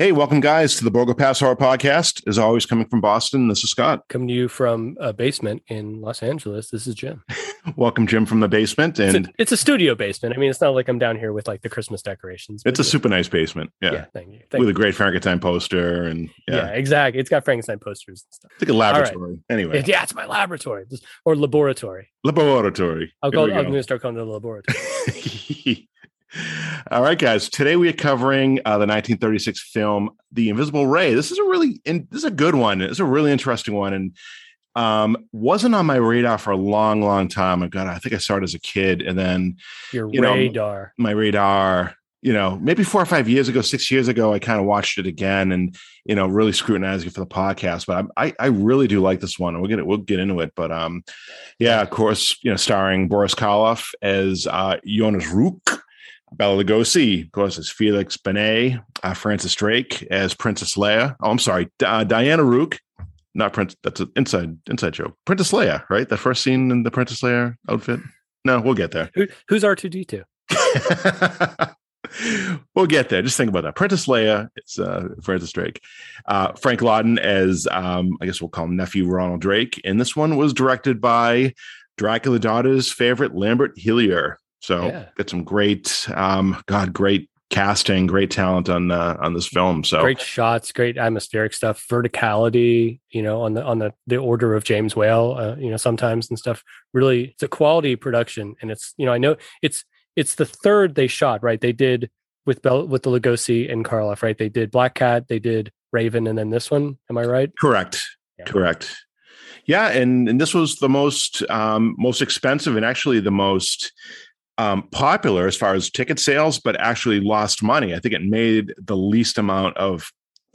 Hey, welcome guys to the Borgo Pass Horror Podcast. As always, coming from Boston, this is Scott. Coming to you from a basement in Los Angeles. This is Jim. welcome, Jim, from the basement. And it's a, it's a, studio basement. I mean, it's not like I'm down here with like the Christmas decorations. It's a super nice basement. Yeah. yeah thank you. Thank with you. a great Frankenstein poster and yeah. yeah. exactly. It's got Frankenstein posters and stuff. It's like a laboratory. Right. Anyway. Yeah, it's my laboratory or laboratory. Laboratory. I'll go, I'm going to start calling it a laboratory. All right, guys. Today we are covering uh, the 1936 film "The Invisible Ray." This is a really, in, this is a good one. It's a really interesting one, and um, wasn't on my radar for a long, long time. I got, I think I saw it as a kid, and then your you radar, know, my radar. You know, maybe four or five years ago, six years ago, I kind of watched it again, and you know, really scrutinizing it for the podcast. But I, I, I really do like this one. We'll get it. We'll get into it. But um, yeah, of course, you know, starring Boris Karloff as uh, Jonas Rukh Bela Lugosi, of course, as Felix Benet, uh, Frances Drake as Princess Leia. Oh, I'm sorry, uh, Diana Rukh, not Prince. That's an inside inside joke. Princess Leia, right? The first scene in the Princess Leia outfit. No, we'll get there. Who, who's R two D two? We'll get there. Just think about that. Princess Leia, it's uh, Frances Drake. Uh, Frank Lawton as, um, I guess we'll call him nephew Ronald Drake. And this one was directed by Dracula Daughter's favorite Lambert Hillyer. So yeah. got some great, um, God, great casting, great talent on uh, on this film. So great shots, great atmospheric stuff, verticality. You know, on the on the the order of James Whale. Uh, you know, sometimes and stuff. Really, it's a quality production, and it's you know, I know it's it's the third they shot. Right, they did with Bell with the Lugosi and Karloff. Right, they did Black Cat, they did Raven, and then this one. Am I right? Correct. Yeah. Correct. Yeah, and and this was the most um, most expensive and actually the most um, popular as far as ticket sales, but actually lost money. I think it made the least amount of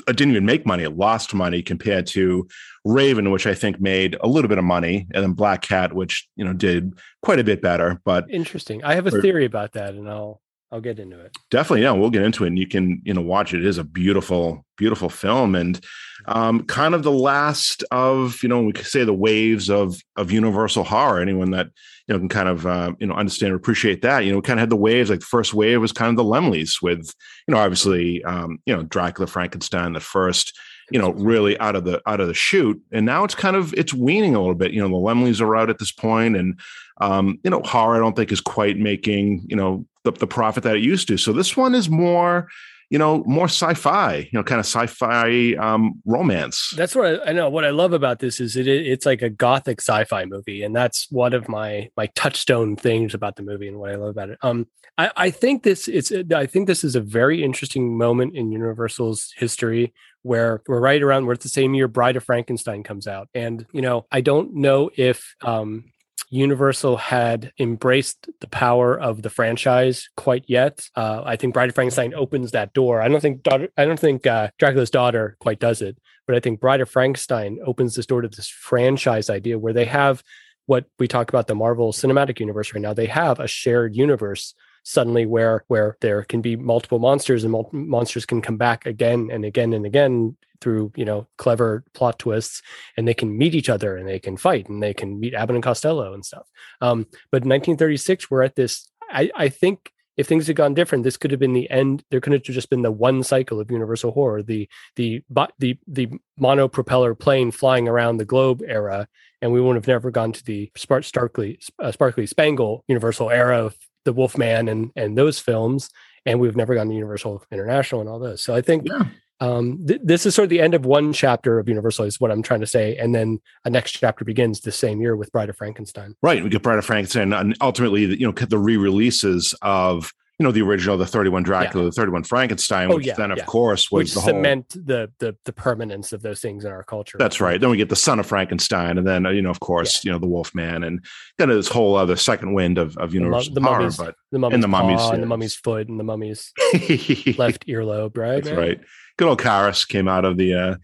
it didn't even make money. It lost money compared to Raven, which I think made a little bit of money, and then Black Cat, which you know did quite a bit better. But interesting. I have a theory about that, and I'll I'll get into it. Definitely, yeah, we'll get into it, and you can you know watch it. It is a beautiful, beautiful film, and um, kind of the last of you know we could say the waves of of Universal horror. Anyone that you know can kind of uh, you know understand or appreciate that. You know, kind of had the waves. Like the first wave was kind of the Laemmles with you know obviously um, you know Dracula, Frankenstein. The first you know really out of the out of the chute, and now it's kind of it's weaning a little bit. You know, the Laemmles are out at this point, and um, you know horror I don't think is quite making you know the, the profit that it used to. So this one is more you know, more sci-fi, you know, kind of sci-fi um, romance. That's what I, I, know. What I love about this is it, it's like a gothic sci-fi movie, and that's one of my my touchstone things about the movie and what I love about it. Um, I, I think this it's I think this is a very interesting moment in Universal's history where we're right around we're at the same year Bride of Frankenstein comes out, and you know, I don't know if um Universal had embraced the power of the franchise quite yet. Uh, I think Bride of Frankenstein opens that door. I don't think daughter, I don't think uh, Dracula's daughter quite does it, but I think Bride of Frankenstein opens this door to this franchise idea where they have what we talk about the Marvel Cinematic Universe right now. They have a shared universe suddenly where where there can be multiple monsters and mul- monsters can come back again and again and again through you know clever plot twists and they can meet each other and they can fight and they can meet Abbott and Costello and stuff. Um, but 1936, we're at this. I, I think if things had gone different, this could have been the end. There could have just been the one cycle of Universal horror, the the the the mono propeller plane flying around the globe era, and we would have never gone to the spark, starkly, uh, sparkly spangle Universal era of the Wolfman and and those films, and we've never gone to Universal International and all those. So I think yeah um, th- this is sort of the end of one chapter of Universal, is what I'm trying to say, and then a next chapter begins the same year with Bride of Frankenstein. Right, we get Bride of Frankenstein, and ultimately, you know, the re-releases of you know the original, the thirty one Dracula, yeah. the thirty one Frankenstein, oh, which yeah, then of yeah. course was which the cement whole, the the the permanence of those things in our culture. That's right. Then we get the son of Frankenstein, and then uh, you know of course you know the Wolfman, and kind of this whole other second wind of of universal the, mu- the horror. mummy's, But the mummy's and the mummy's paw, and the mummy's foot and the mummy's left earlobe. Right. That's man? right. Good old Kharis came out of the uh,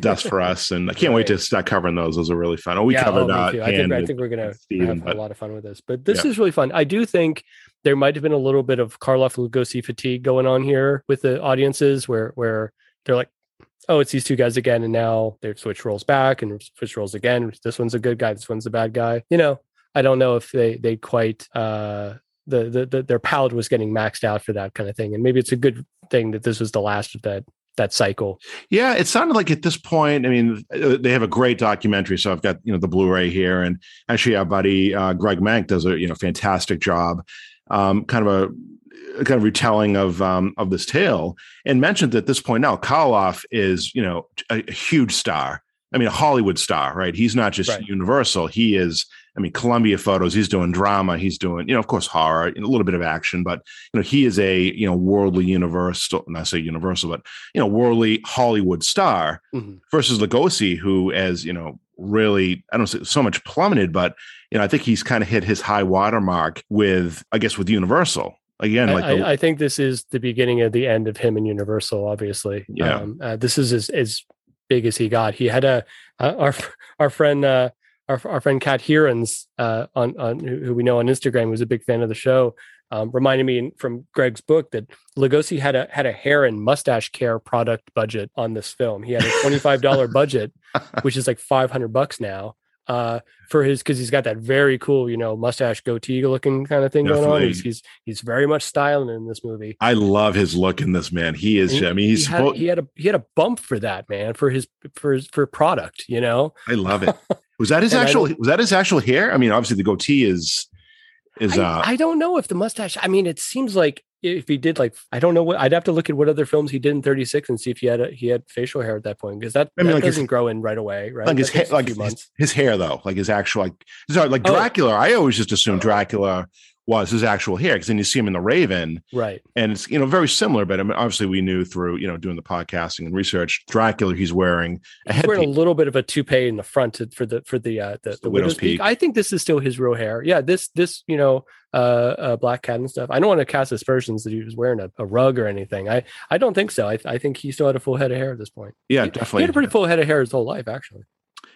dust for us, and I can't wait to start covering those. Those are really fun. Oh, we Yeah, covered oh, uh. I think I think we're gonna Steven, have but a lot of fun with this. But this Yeah. is really fun. I do think there might have been a little bit of Karloff Lugosi fatigue going on here with the audiences, where where they're like, "Oh, it's these two guys again," and now they switch roles back and switch roles again. This one's a good guy. This one's a bad guy. You know, I don't know if they they quite uh the, the the their palette was getting maxed out for that kind of thing, and maybe it's a good thing that this was the last of that that cycle. Yeah, it sounded like at this point. I mean, uh, they have a great documentary. So I've got you know the Blu-ray here, and actually our buddy uh, Greg Mank does a you know fantastic job, um, kind of a kind of retelling of um, of this tale, and mentioned that at this point now Karloff is you know a, a huge star. I mean, a Hollywood star, right? He's not just Right. Universal. He is. I mean, Columbia Photos. He's doing drama. He's doing, you know, of course, horror, a little bit of action, but you know, he is a you know worldly Universal. and I say Universal, but you know, worldly Hollywood star Mhm. versus Lugosi, who as you know, really, I don't say so much plummeted, but you know, I think he's kind of hit his high water mark with, I guess, with Universal again. I, the, I think this is the beginning of the end of him and Universal. Obviously, Yeah. Um, uh, this is as, as big as he got. He had a uh, our our friend uh, our our friend Kat Heerens uh, on on who, we know on Instagram was a big fan of the show. Um, reminded me from Greg's book that Lugosi had a had a hair and mustache care product budget on this film. He had a twenty five dollar budget, which is like five hundred bucks now. Uh, for his because he's got that very cool, you know, mustache goatee looking kind of thing going on. He's, he's he's very much styling in this movie. I love his look in this man. He is. And I mean, he's. he had, supposed, he had a he had a bump for that man for his for his for product. You know, I love it. Was that his And actual? Was that his actual hair? I mean, obviously the goatee is is. I, uh I don't know if the mustache. I mean, it seems like if he did like I don't know what I'd have to look at what other films he did in 36 and see if he had a, he had facial hair at that point because that, I mean, that like his- doesn't grow in right away, right? like his hair, like his, months. his hair though, like his actual like sorry, like Oh. Dracula. I always just assumed Dracula was his actual hair because then you see him in the Raven, right. and it's you know very similar. But I mean, obviously we knew through you know doing the podcasting and research, Dracula he's wearing a He's wearing a little bit of a toupee in the front to, for the for the uh, the, the, the widow's, widow's peak. peak. I think this is still his real hair. Yeah, this this you know uh, uh black cat and stuff. I don't want to cast aspersions that he was wearing a, a rug or anything. I I don't think so. I I think he still had a full head of hair at this point. Yeah, He definitely. He had a pretty full head of hair his whole life, actually.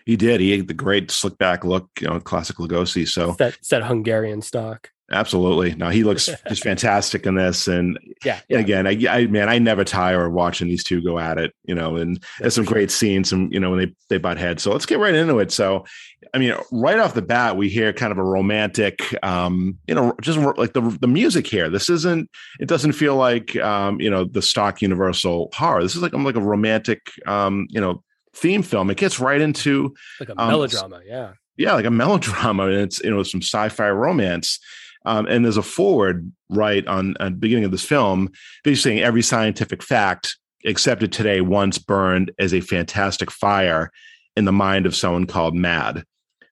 He did. He had the great slick back look, you know, classic Lugosi. So It's that it's that Hungarian stock. Absolutely. Now he looks just fantastic in this. And Yeah, and again, I, I man, I never tire of watching these two go at it, you know, and there's some great scenes, some, you know, when they, they butt heads. So let's get right into it. So, I mean, right off the bat, we hear kind of a romantic, um, you know, just like the, the music here. This isn't, it doesn't feel like, um, you know, the stock universal horror. This is like, I'm like a romantic, um, you know, theme film. It gets right into, like a Um, melodrama. Yeah, yeah, like a melodrama, and it's you know some sci-fi romance. Um, and there's a forward right on at the beginning of this film, basically saying every scientific fact accepted today once burned as a fantastic fire in the mind of someone called Mad,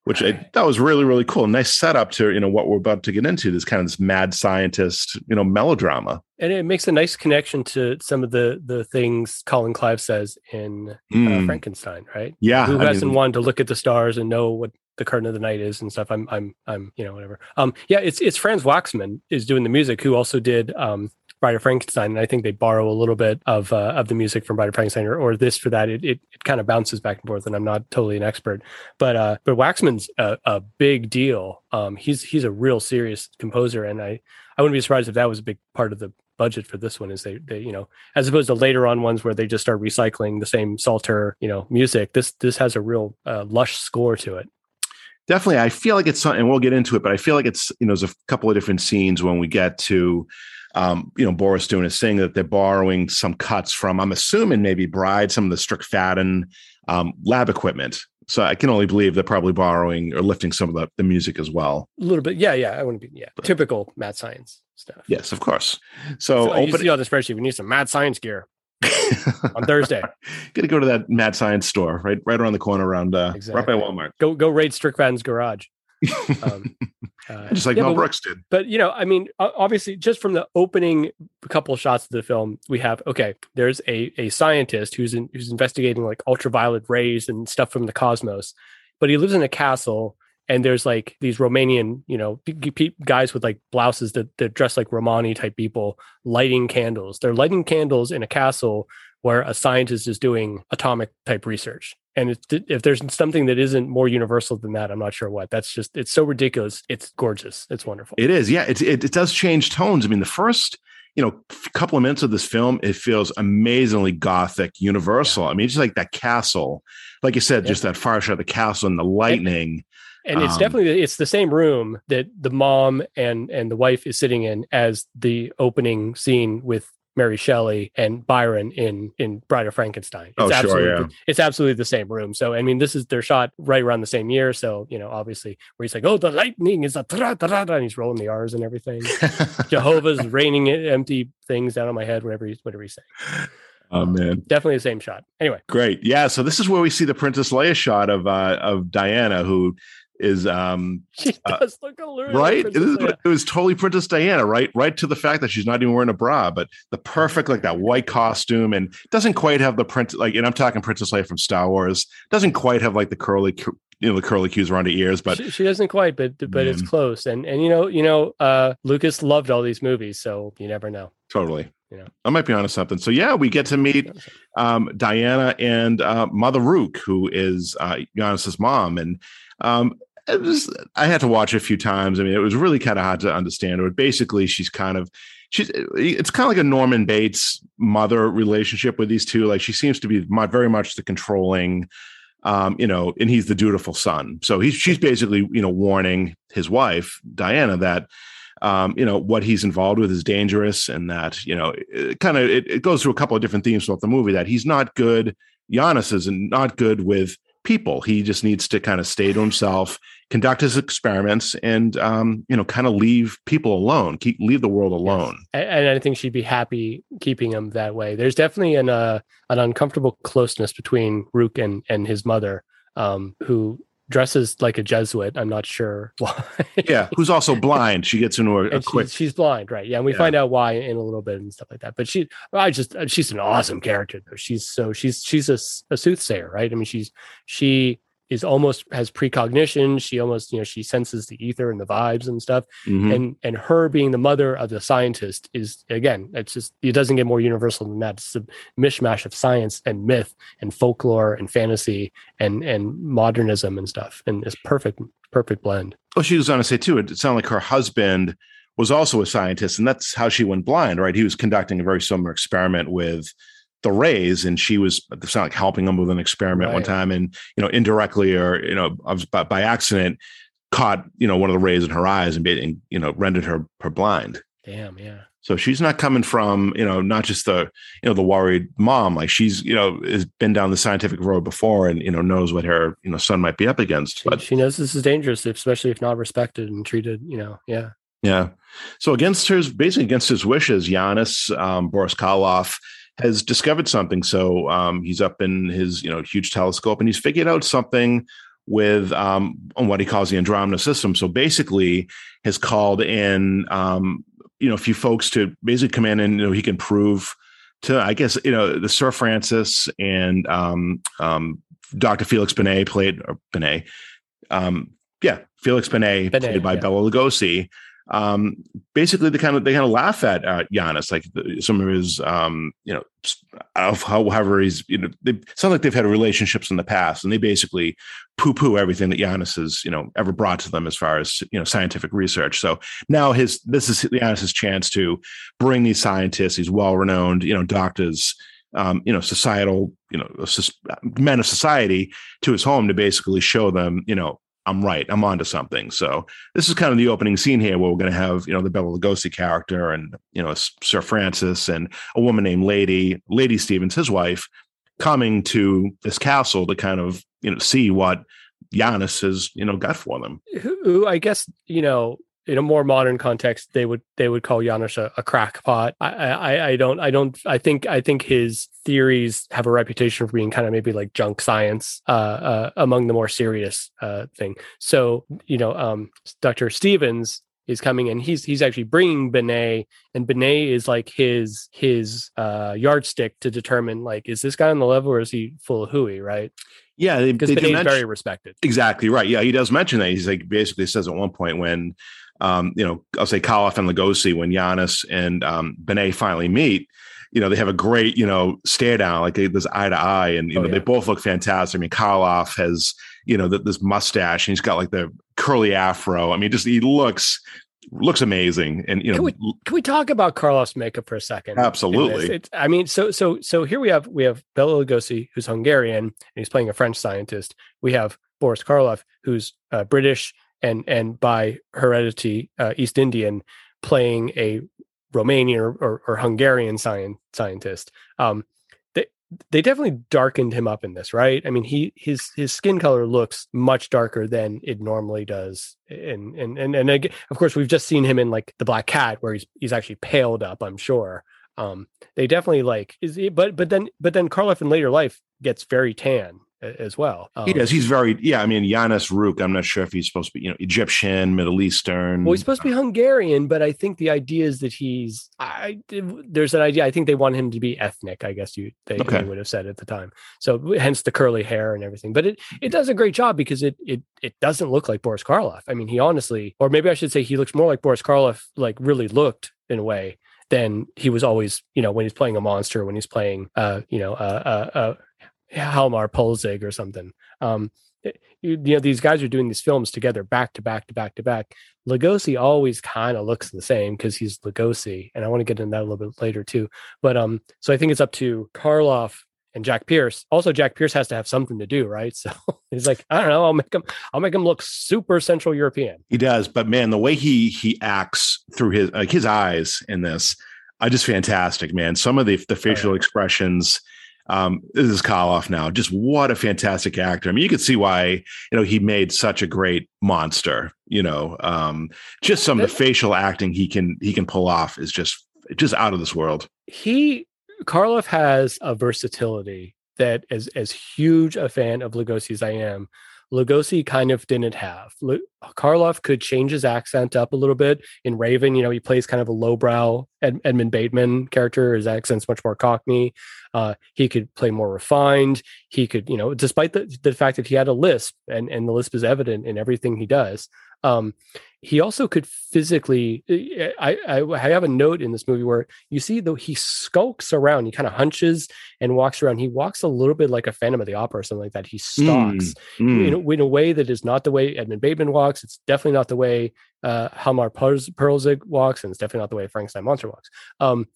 which I thought was really really cool. Nice setup to you know what we're about to get into. This kind of this mad scientist you know melodrama. and it makes a nice connection to some of the the things Colin Clive says in uh, Mm. Frankenstein, right? Yeah, Who I hasn't mean, wanted to look at the stars and know what the curtain of the night is and stuff? I'm I'm I'm you know whatever. Um, yeah, it's it's Franz Waxman is doing the music, who also did um. Bride of Frankenstein, and I think they borrow a little bit of uh, of the music from Bride of Frankenstein, or, or this for that. It, it it kind of bounces back and forth, and I'm not totally an expert, but uh, but Waxman's a, a big deal. Um, he's he's a real serious composer, and I I wouldn't be surprised if that was a big part of the budget for this one. Is they they you know as opposed to later on ones where they just start recycling the same Salter you know music. This this has a real uh, lush score to it. Definitely i feel like it's something and we'll get into it but i feel like it's you know there's a couple of different scenes when we get to um, you know boris doing his thing that they're borrowing some cuts from i'm assuming maybe bride some of the strickfaden um, lab equipment so i can only believe they're probably borrowing or lifting some of the, the music as well A little bit, yeah, yeah. I wouldn't be, yeah, typical mad science stuff. yes of course so, So you open see on the spreadsheet, we need some mad science gear on Thursday. Got to go to that mad science store right right around the corner around uh, right by walmart go go raid Strickfaden's garage. Um, uh, just like yeah, Mel Brooks did. But you know, I mean, obviously, just from the opening couple of shots of the film, we have okay. There's a a scientist who's in, who's investigating like ultraviolet rays and stuff from the cosmos, but he lives in a castle and there's like these Romanian, you know, guys with like blouses that, that dress like Romani type people lighting candles. They're lighting candles in a castle where a scientist is doing atomic type research. And if there's something that isn't more universal than that, I'm not sure what. That's just it's so ridiculous. It's gorgeous. It's wonderful. It is. Yeah. It it, it does change tones. I mean, the first you know, couple of minutes of this film, it feels amazingly gothic, universal. Yeah. I mean, just like that castle, like you said, yeah. just that fire shot of the castle and the lightning and it's um, definitely it's the same room that the mom and and the wife is sitting in as the opening scene with Mary Shelley and Byron in in Bride of Frankenstein. It's oh, absolutely sure, yeah. it's absolutely the same room. So I mean, this is they're shot right around the same year. So you know, obviously, where he's like, "Oh, the lightning is a tra, tra, tra, and he's rolling the R's and everything. Jehovah's raining empty things down on my head. Whatever he's whatever he's saying. Oh man, definitely the same shot. Anyway, great. Yeah, so this is where we see the Princess Leia shot of uh, of Diana, who is um she uh, does uh, look a little right? it, is, it was totally princess diana right? Right to the fact that she's not even wearing a bra but the perfect like that white costume and doesn't quite have the print like and i'm talking princess leia from star wars doesn't quite have like the curly you know the curly cues around her ears but she, she doesn't quite but but it's close. And and you know you know uh lucas loved all these movies so you never know. Totally. You know. I might be onto something. So yeah we get to meet um diana and uh mother rukh who is uh Giannis's mom. And um was, I had to watch it a few times. I mean, it was really kind of hard to understand. But basically, she's kind of she's it's kind of like a Norman Bates mother relationship with these two. Like she seems to be very much the controlling, um, you know, and he's the dutiful son. So he's she's basically you know warning his wife Diana that. Um, you know what he's involved with is dangerous, and that you know, it kind of it, it goes through a couple of different themes throughout the movie. That he's not good. Giannis is not good with people. He just needs to kind of stay to himself, conduct his experiments, and um, you know, kind of leave people alone, keep leave the world alone. Yes. And I think she'd be happy keeping him that way. There's definitely an uh, an uncomfortable closeness between Rukh and and his mother, um, who dresses like a Jesuit. I'm not sure why. yeah, who's also blind. She gets into a, a quick. She's, she's, blind, right? Yeah, and we yeah. find out why in a little bit and stuff like that. But she, I just, uh, she's an awesome character. Though. She's so she's she's a, a soothsayer, right? I mean, she's she is almost has precognition. She almost, you know, she senses the ether and the vibes and stuff. Mm-hmm. And and her being the mother of the scientist is again, it's just it doesn't get more universal than that. It's a mishmash of science and myth and folklore and fantasy and and modernism and stuff. And it's perfect, perfect blend. Well, she was going to say too. It sounded like her husband was also a scientist, and that's how she went blind, right? He was conducting a very similar experiment with the rays and she was it's not like helping them with an experiment right. one time and you know indirectly or you know by, by accident caught you know one of the rays in her eyes and, and you know rendered her her blind damn yeah so she's not coming from you know not just the you know the worried mom like she's you know has been down the scientific road before and you know knows what her you know son might be up against she, but she knows this is dangerous especially if not respected and treated you know yeah yeah so against his basically against his wishes Giannis um, Boris Karloff has discovered something. So um, he's up in his you know huge telescope and he's figured out something with um, on what he calls the Andromeda system. So basically, has called in um, you know a few folks to basically come in and you know he can prove to I guess you know the Sir Francis and um, um, Dr. Felix Binet played or Binet. Um, yeah, Felix Binet, Binet played by yeah. Bela Lugosi um, basically they kind of they kind of laugh at uh, Giannis, like the, some of his, um, you know, however he's, you know, they sound like they've had relationships in the past, and they basically poo-poo everything that Giannis has, you know, ever brought to them as far as you know scientific research. So now his this is Giannis's chance to bring these scientists, these well-renowned, you know, doctors. Um, you know, societal, you know, men of society to his home to basically show them, you know, I'm right. I'm onto something. So this is kind of the opening scene here where we're going to have, you know, the Bela Lugosi character and, you know, Sir Francis and a woman named Lady, Lady Stevens, his wife, coming to this castle to kind of, you know, see what Giannis has, you know, got for them. Who I guess, you know, in a more modern context, they would they would call Janos a, a crackpot. I, I I don't I don't I think I think his theories have a reputation for being kind of maybe like junk science uh, uh, among the more serious uh, thing. So you know, um, Dr. Stevens is coming and he's he's actually bringing Benet and Benet is like his his uh yardstick to determine like is this guy on the level or is he full of hooey right? Yeah because Benet is very respected. Exactly right. Yeah he does mention that. He's like basically says at one point when um you know I'll say Karloff and Lugosi when Janos and um Benet finally meet you know, they have a great, you know, stare down, like they, this eye to eye, and you oh, know, yeah. they both look fantastic. I mean, Karloff has, you know, the, this mustache, and he's got like the curly afro. I mean, just he looks looks amazing. And you know, can we, can we talk about Karloff's makeup for a second? Absolutely. I mean, so so so here we have we have Bela Lugosi, who's Hungarian, and he's playing a French scientist. We have Boris Karloff, who's uh, British and and by heredity uh, East Indian, playing a Romanian or, or, or Hungarian science, scientist. Um, they definitely darkened him up in this, right? I mean, he his his skin color looks much darker than it normally does, and and and and again, of course, we've just seen him in like the Black Cat, where he's he's actually paled up. I'm sure. Um, they definitely like is, but but then but then Karloff in later life gets very tan as well. Um, he does. He's very yeah. I mean, Janos Rukh. I'm not sure if he's supposed to be you know Egyptian, Middle Eastern. Well, he's supposed to be Hungarian, but I think the idea is that he's. I there's an idea. I think they want him to be ethnic. I guess you they, okay. they would have said at the time. So hence the curly hair and everything. But it it does a great job because it it it doesn't look like Boris Karloff. I mean, he honestly, or maybe I should say, he looks more like Boris Karloff. Like really looked in a way than he was always, you know, when he's playing a monster, when he's playing, uh, you know, uh, uh, Hjalmar Poelzig or something. Um, eh, you, you, know, these guys are doing these films together back to back to back to back. Lugosi always kind of looks the same because he's Lugosi, and I want to get into that a little bit later too. But um, so I think it's up to Karloff and Jack Pierce. Also, Jack Pierce has to have something to do, right? So he's like, I don't know, I'll make him, I'll make him look super Central European. He does, but man, the way he he acts through his like his eyes in this, I just fantastic, man. Some of the the facial oh, yeah. expressions um, this is Karloff now. Just what a fantastic actor. I mean, you can see why you know he made such a great monster. You know, um, just some of the facial acting he can he can pull off is just just out of this world. He Karloff has a versatility that as as huge a fan of Lugosi as I am, Lugosi kind of didn't have. L- Karloff could change his accent up a little bit. In Raven, you know, he plays kind of a lowbrow Ed- Edmond Bateman character. His accent's much more Cockney. Uh, he could play more refined. He could, you know, despite the, the fact that he had a lisp, and, and the lisp is evident in everything he does. Um, he also could physically eh, I, I, I have a note in this movie where you see though he skulks around he kind of hunches and walks around. He walks a little bit like a phantom of the opera or something like that. He stalks mm, mm. In, a, in, a, way that is not the way edmond bateman walks. It's definitely not the way uh Poelzig walks and it's definitely not the way frankenstein monster walks. Um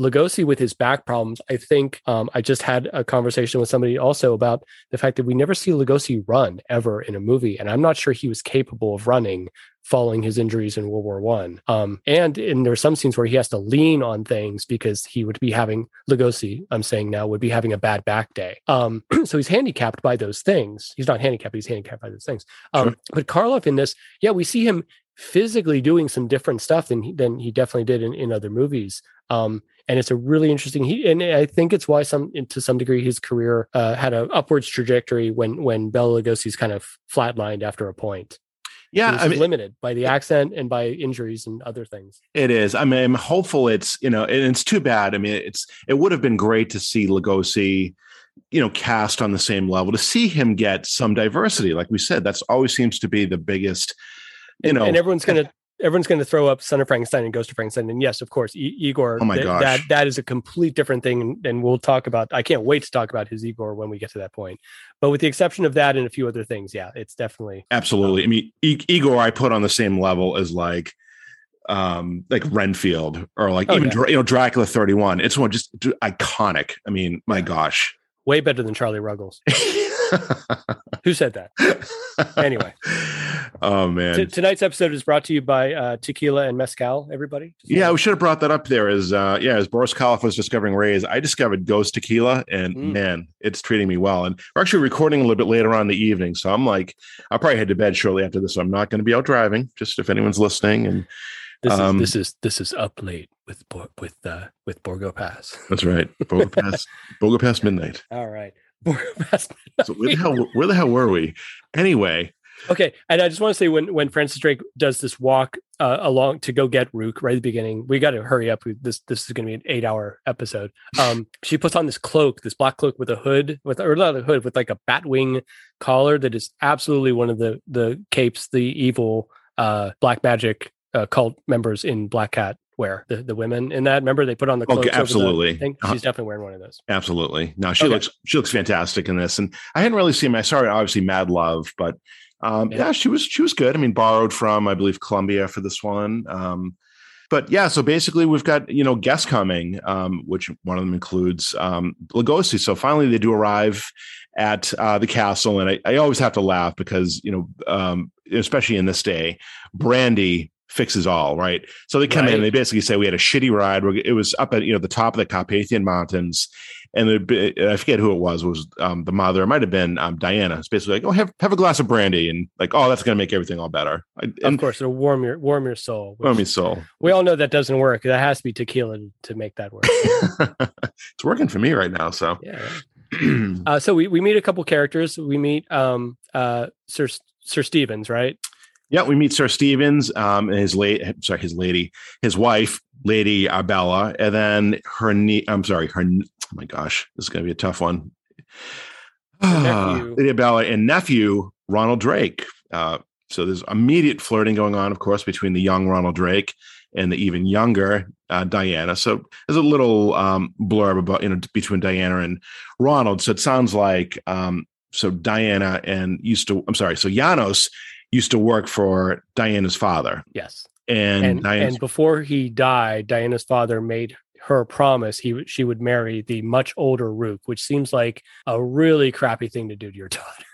Lugosi with his back problems, I think um, I just had a conversation with somebody also about the fact that we never see Lugosi run ever in a movie, and I'm not sure he was capable of running following his injuries in World War One. Um, and and there are some scenes where he has to lean on things because he would be having Lugosi, I'm saying now, would be having a bad back day. Um, so he's handicapped by those things. He's not handicapped, he's handicapped by those things. Um, sure. But Karloff in this, yeah, we see him physically doing some different stuff than he, than he definitely did in, in other movies. Um, and it's a really interesting. He and I think it's why some to some degree his career uh, had an upwards trajectory when when Bela Lugosi's kind of flatlined after a point. Yeah, I mean, limited by the accent and by injuries and other things. It is. I mean, I'm hopeful. It's you know, and it's too bad. I mean, it's it would have been great to see Lugosi, you know, cast on the same level to see him get some diversity. Like we said, that's always seems to be the biggest. You know, and everyone's going to everyone's going to throw up Son of Frankenstein and Ghost of Frankenstein, and yes, of course, I- Igor. Oh my th- gosh, that that is a complete different thing, and we'll talk about. I can't wait to talk about his Igor when we get to that point. But with the exception of that and a few other things, yeah, it's definitely absolutely. Um, I mean, I- Igor, I put on the same level as like um like Renfield or like oh, even yeah. you know Dracula 31 it's one just iconic I mean my gosh way better than Charlie Ruggles Who said that? Anyway. oh man. T- tonight's episode is brought to you by uh, Tequila and Mezcal. Everybody. Yeah, we should have brought that up there. As uh, yeah, as Boris Karloff was discovering rays, I discovered Ghost Tequila, and Mm. man, it's treating me well. And we're actually recording a little bit later on in the evening, so I'm like, I'll probably head to bed shortly after this. So I'm not going to be out driving. Just if anyone's listening, and This Um, is this is this is up late with with uh, with Borgo Pass. that's right, Borgo Pass, Borgo Pass midnight. All right. So where the hell where the hell were we? Anyway, Okay, and I just want to say when when Frances Drake does this walk uh, along to go get Rukh right at the beginning, we got to hurry up. We- This this is going to be an eight hour episode. Um, she puts on this cloak, this black cloak with a hood, with or not a hood, with like a bat wing collar that is absolutely one of the the capes the evil uh, black magic uh, cult members in Black Cat wear. The the women in that remember they put on the cloaks okay, absolutely. Uh-huh. She's definitely wearing one of those. absolutely. No, she Okay. looks she looks fantastic in this, and I hadn't really seen. I saw her obviously Mad Love, but um, Yeah. yeah. she was she was good. I mean, borrowed from I believe Columbia for this one. Um, but yeah, so basically we've got you know guests coming, um, which one of them includes um, Lugosi. So finally they do arrive at uh, the castle, and I, I always have to laugh because you know, um, especially in this day, Brandy fixes all right. So they come in, and they basically say we had a shitty ride. It was up at you know the top of the Carpathian Mountains, and the, I forget who it was. It was um, the mother? It might have been um, Diana. It's basically like, oh, have have a glass of brandy, and like, oh, that's going to make everything all better. I- Of course, it'll warm your warm your soul. Which mean, soul. we all know that doesn't work. That has to be tequila to, to make that work. it's working for me right now. So, yeah. Uh, so we, we meet a couple characters. We meet um, uh, Sir Sir Stevens, right? Yeah, we meet Sir Stevens, um, and his late, sorry, his lady, his wife, Lady Arbella, and then her knee. I'm sorry, her. Oh my gosh, this is going to be a tough one. nephew. Lady Arbella and nephew Ronald Drake. Uh, so there's immediate flirting going on, of course, between the young Ronald Drake and the even younger uh, Diana. So there's a little um, blurb about you know between Diana and Ronald. So it sounds like um, so Diana and used to. I'm sorry. So Janos used to work for Diana's father, Yes. and, And and before he died, Diana's father made her promise he would- she would marry the much older Rukh, which seems like a really crappy thing to do to your daughter.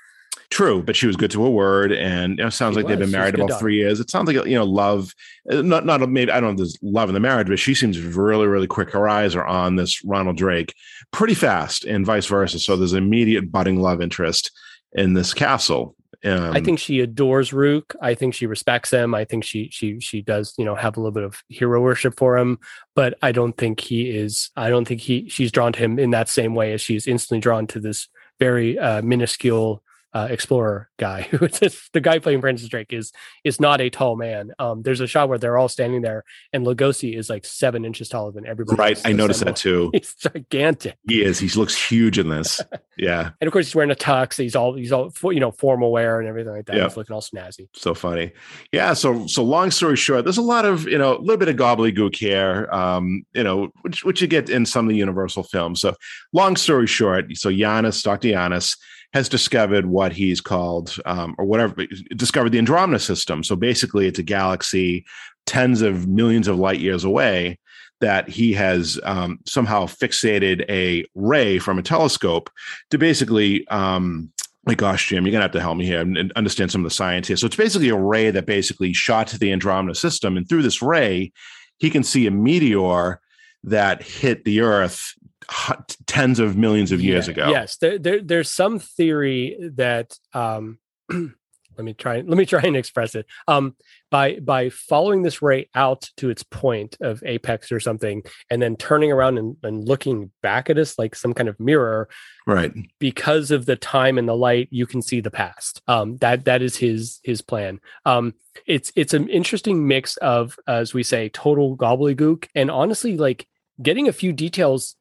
True, but she was good to her word, and it sounds She like they've been married about daughter. three years. It sounds like you know love, uh, not not maybe I don't know if there's love in the marriage, but she seems really really quick. Her eyes are on this Ronald Drake pretty fast, and vice versa. So there's immediate budding love interest in this castle. Um, I think she adores Rukh. I think she respects him. I think she she she does, you know, have a little bit of hero worship for him, but I don't think he is I don't think he she's drawn to him in that same way as she's instantly drawn to this very uh, minuscule uh, explorer guy who is the guy playing Francis Drake is is not a tall man. Um, there's a shot where they're all standing there and Lugosi is like seven inches taller than everybody. right. I noticed that too. He's gigantic. He is. He looks huge in this. Yeah, And of course he's wearing a tux. He's all he's all you know, formal wear and everything like that. Yeah. He's looking all snazzy. so funny. Yeah. So so long story short, there's a lot of you know a little bit of gobbledygook here. Um, you know, which which you get in some of the Universal films. So long story short, so Giannis, Dr. Giannis, has discovered what he's called, um, or whatever, discovered the Andromeda system. So basically, it's a galaxy tens of millions of light years away that he has um, somehow fixated a ray from a telescope to basically. Um, my gosh, Jim, you're gonna have to help me here and and understand some of the science here. So it's basically a ray that basically shot to the Andromeda system, and through this ray, he can see a meteor that hit the Earth tens of millions of years Yeah, ago. Yes, there, there there's some theory that um, let me try let me try and express it. Um, by by following this ray out to its point of apex or something, and then turning around and, and looking back at us like some kind of mirror, Right. because of the time and the light, you can see the past. Um, that that is his his plan. Um, it's it's an interesting mix of, as we say, total gobbledygook, and honestly, like getting a few details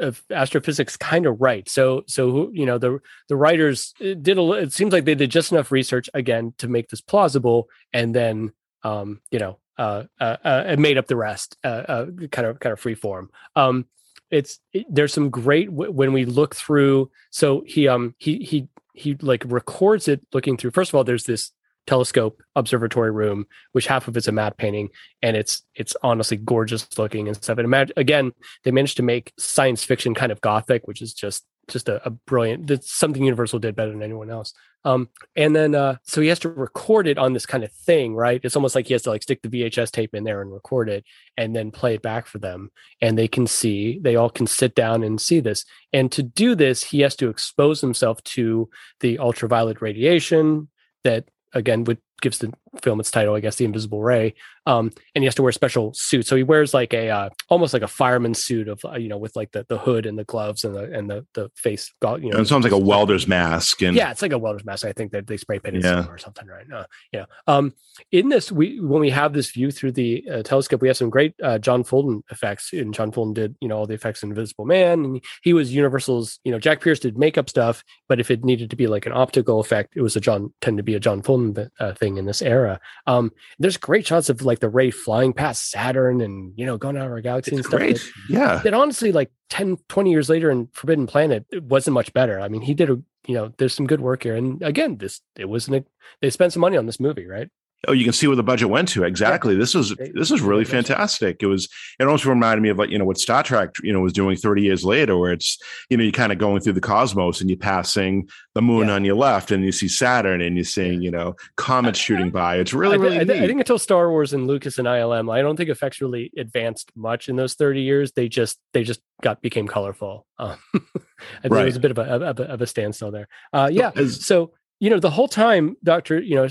of astrophysics kind of right. So so you know the the writers uh, did a. It seems like they did just enough research again to make this plausible, and then um, you know uh, uh, uh, made up the rest, uh, uh, kind of kind of free form. Um, it's it, there's some great w- when we look through. So he um he he he like records it looking through. First of all, there's this telescope observatory room, which half of it's a matte painting, and it's it's honestly gorgeous looking and stuff. And imagine again, they managed to make science fiction kind of gothic, which is just just a, a brilliant. That's something Universal did better than anyone else. Um, and then uh, so he has to record it on this kind of thing, right? It's almost like he has to like stick the VHS tape in there and record it, and then play it back for them, and they can see. They all can sit down and see this. And to do this, he has to expose himself to the ultraviolet radiation that again would gives the film its title, I guess, The Invisible Ray. Um, and he has to wear a special suit. So he wears like a uh, almost like a fireman suit of uh, you know with like the, the hood and the gloves and the and the the face. You know, and it sounds like a welder's mask. And yeah, it's like a welder's mask. I think that they spray painted yeah. or something, right? Uh, yeah. Um, in this, we when we have this view through the uh, telescope, we have some great uh, John Fulton effects. And John Fulton did you know all the effects in Invisible Man, and he was Universal's. You know, Jack Pierce did makeup stuff, but if it needed to be like an optical effect, it was a John tend to be a John Fulton uh, in this era. Um, there's great shots of like the ray flying past Saturn and you know going out of our galaxy it's and stuff. Great. That, yeah. That honestly, like 10, 20 years later in Forbidden Planet, it wasn't much better. I mean, he did a you know, there's some good work here. And again, this it wasn't a, they spent some money on this movie, right? Oh, you can see where the budget went to. Exactly. Yeah. This was this was really fantastic. It was it almost reminded me of like, you know, what Star Trek, you know, was doing 30 years later, where it's, you know, you're kind of going through the cosmos and you're passing the moon yeah. on your left and you see Saturn and you're seeing, you know, comets shooting by. It's really, really I, I, I, think until Star Wars and Lucas and ILM, I don't think effects really advanced much in those 30 years. They just they just got became colorful. Um, I think right. it was a bit of a, of a, of a standstill there. Uh, yeah. So, as, so you know the whole time dr you know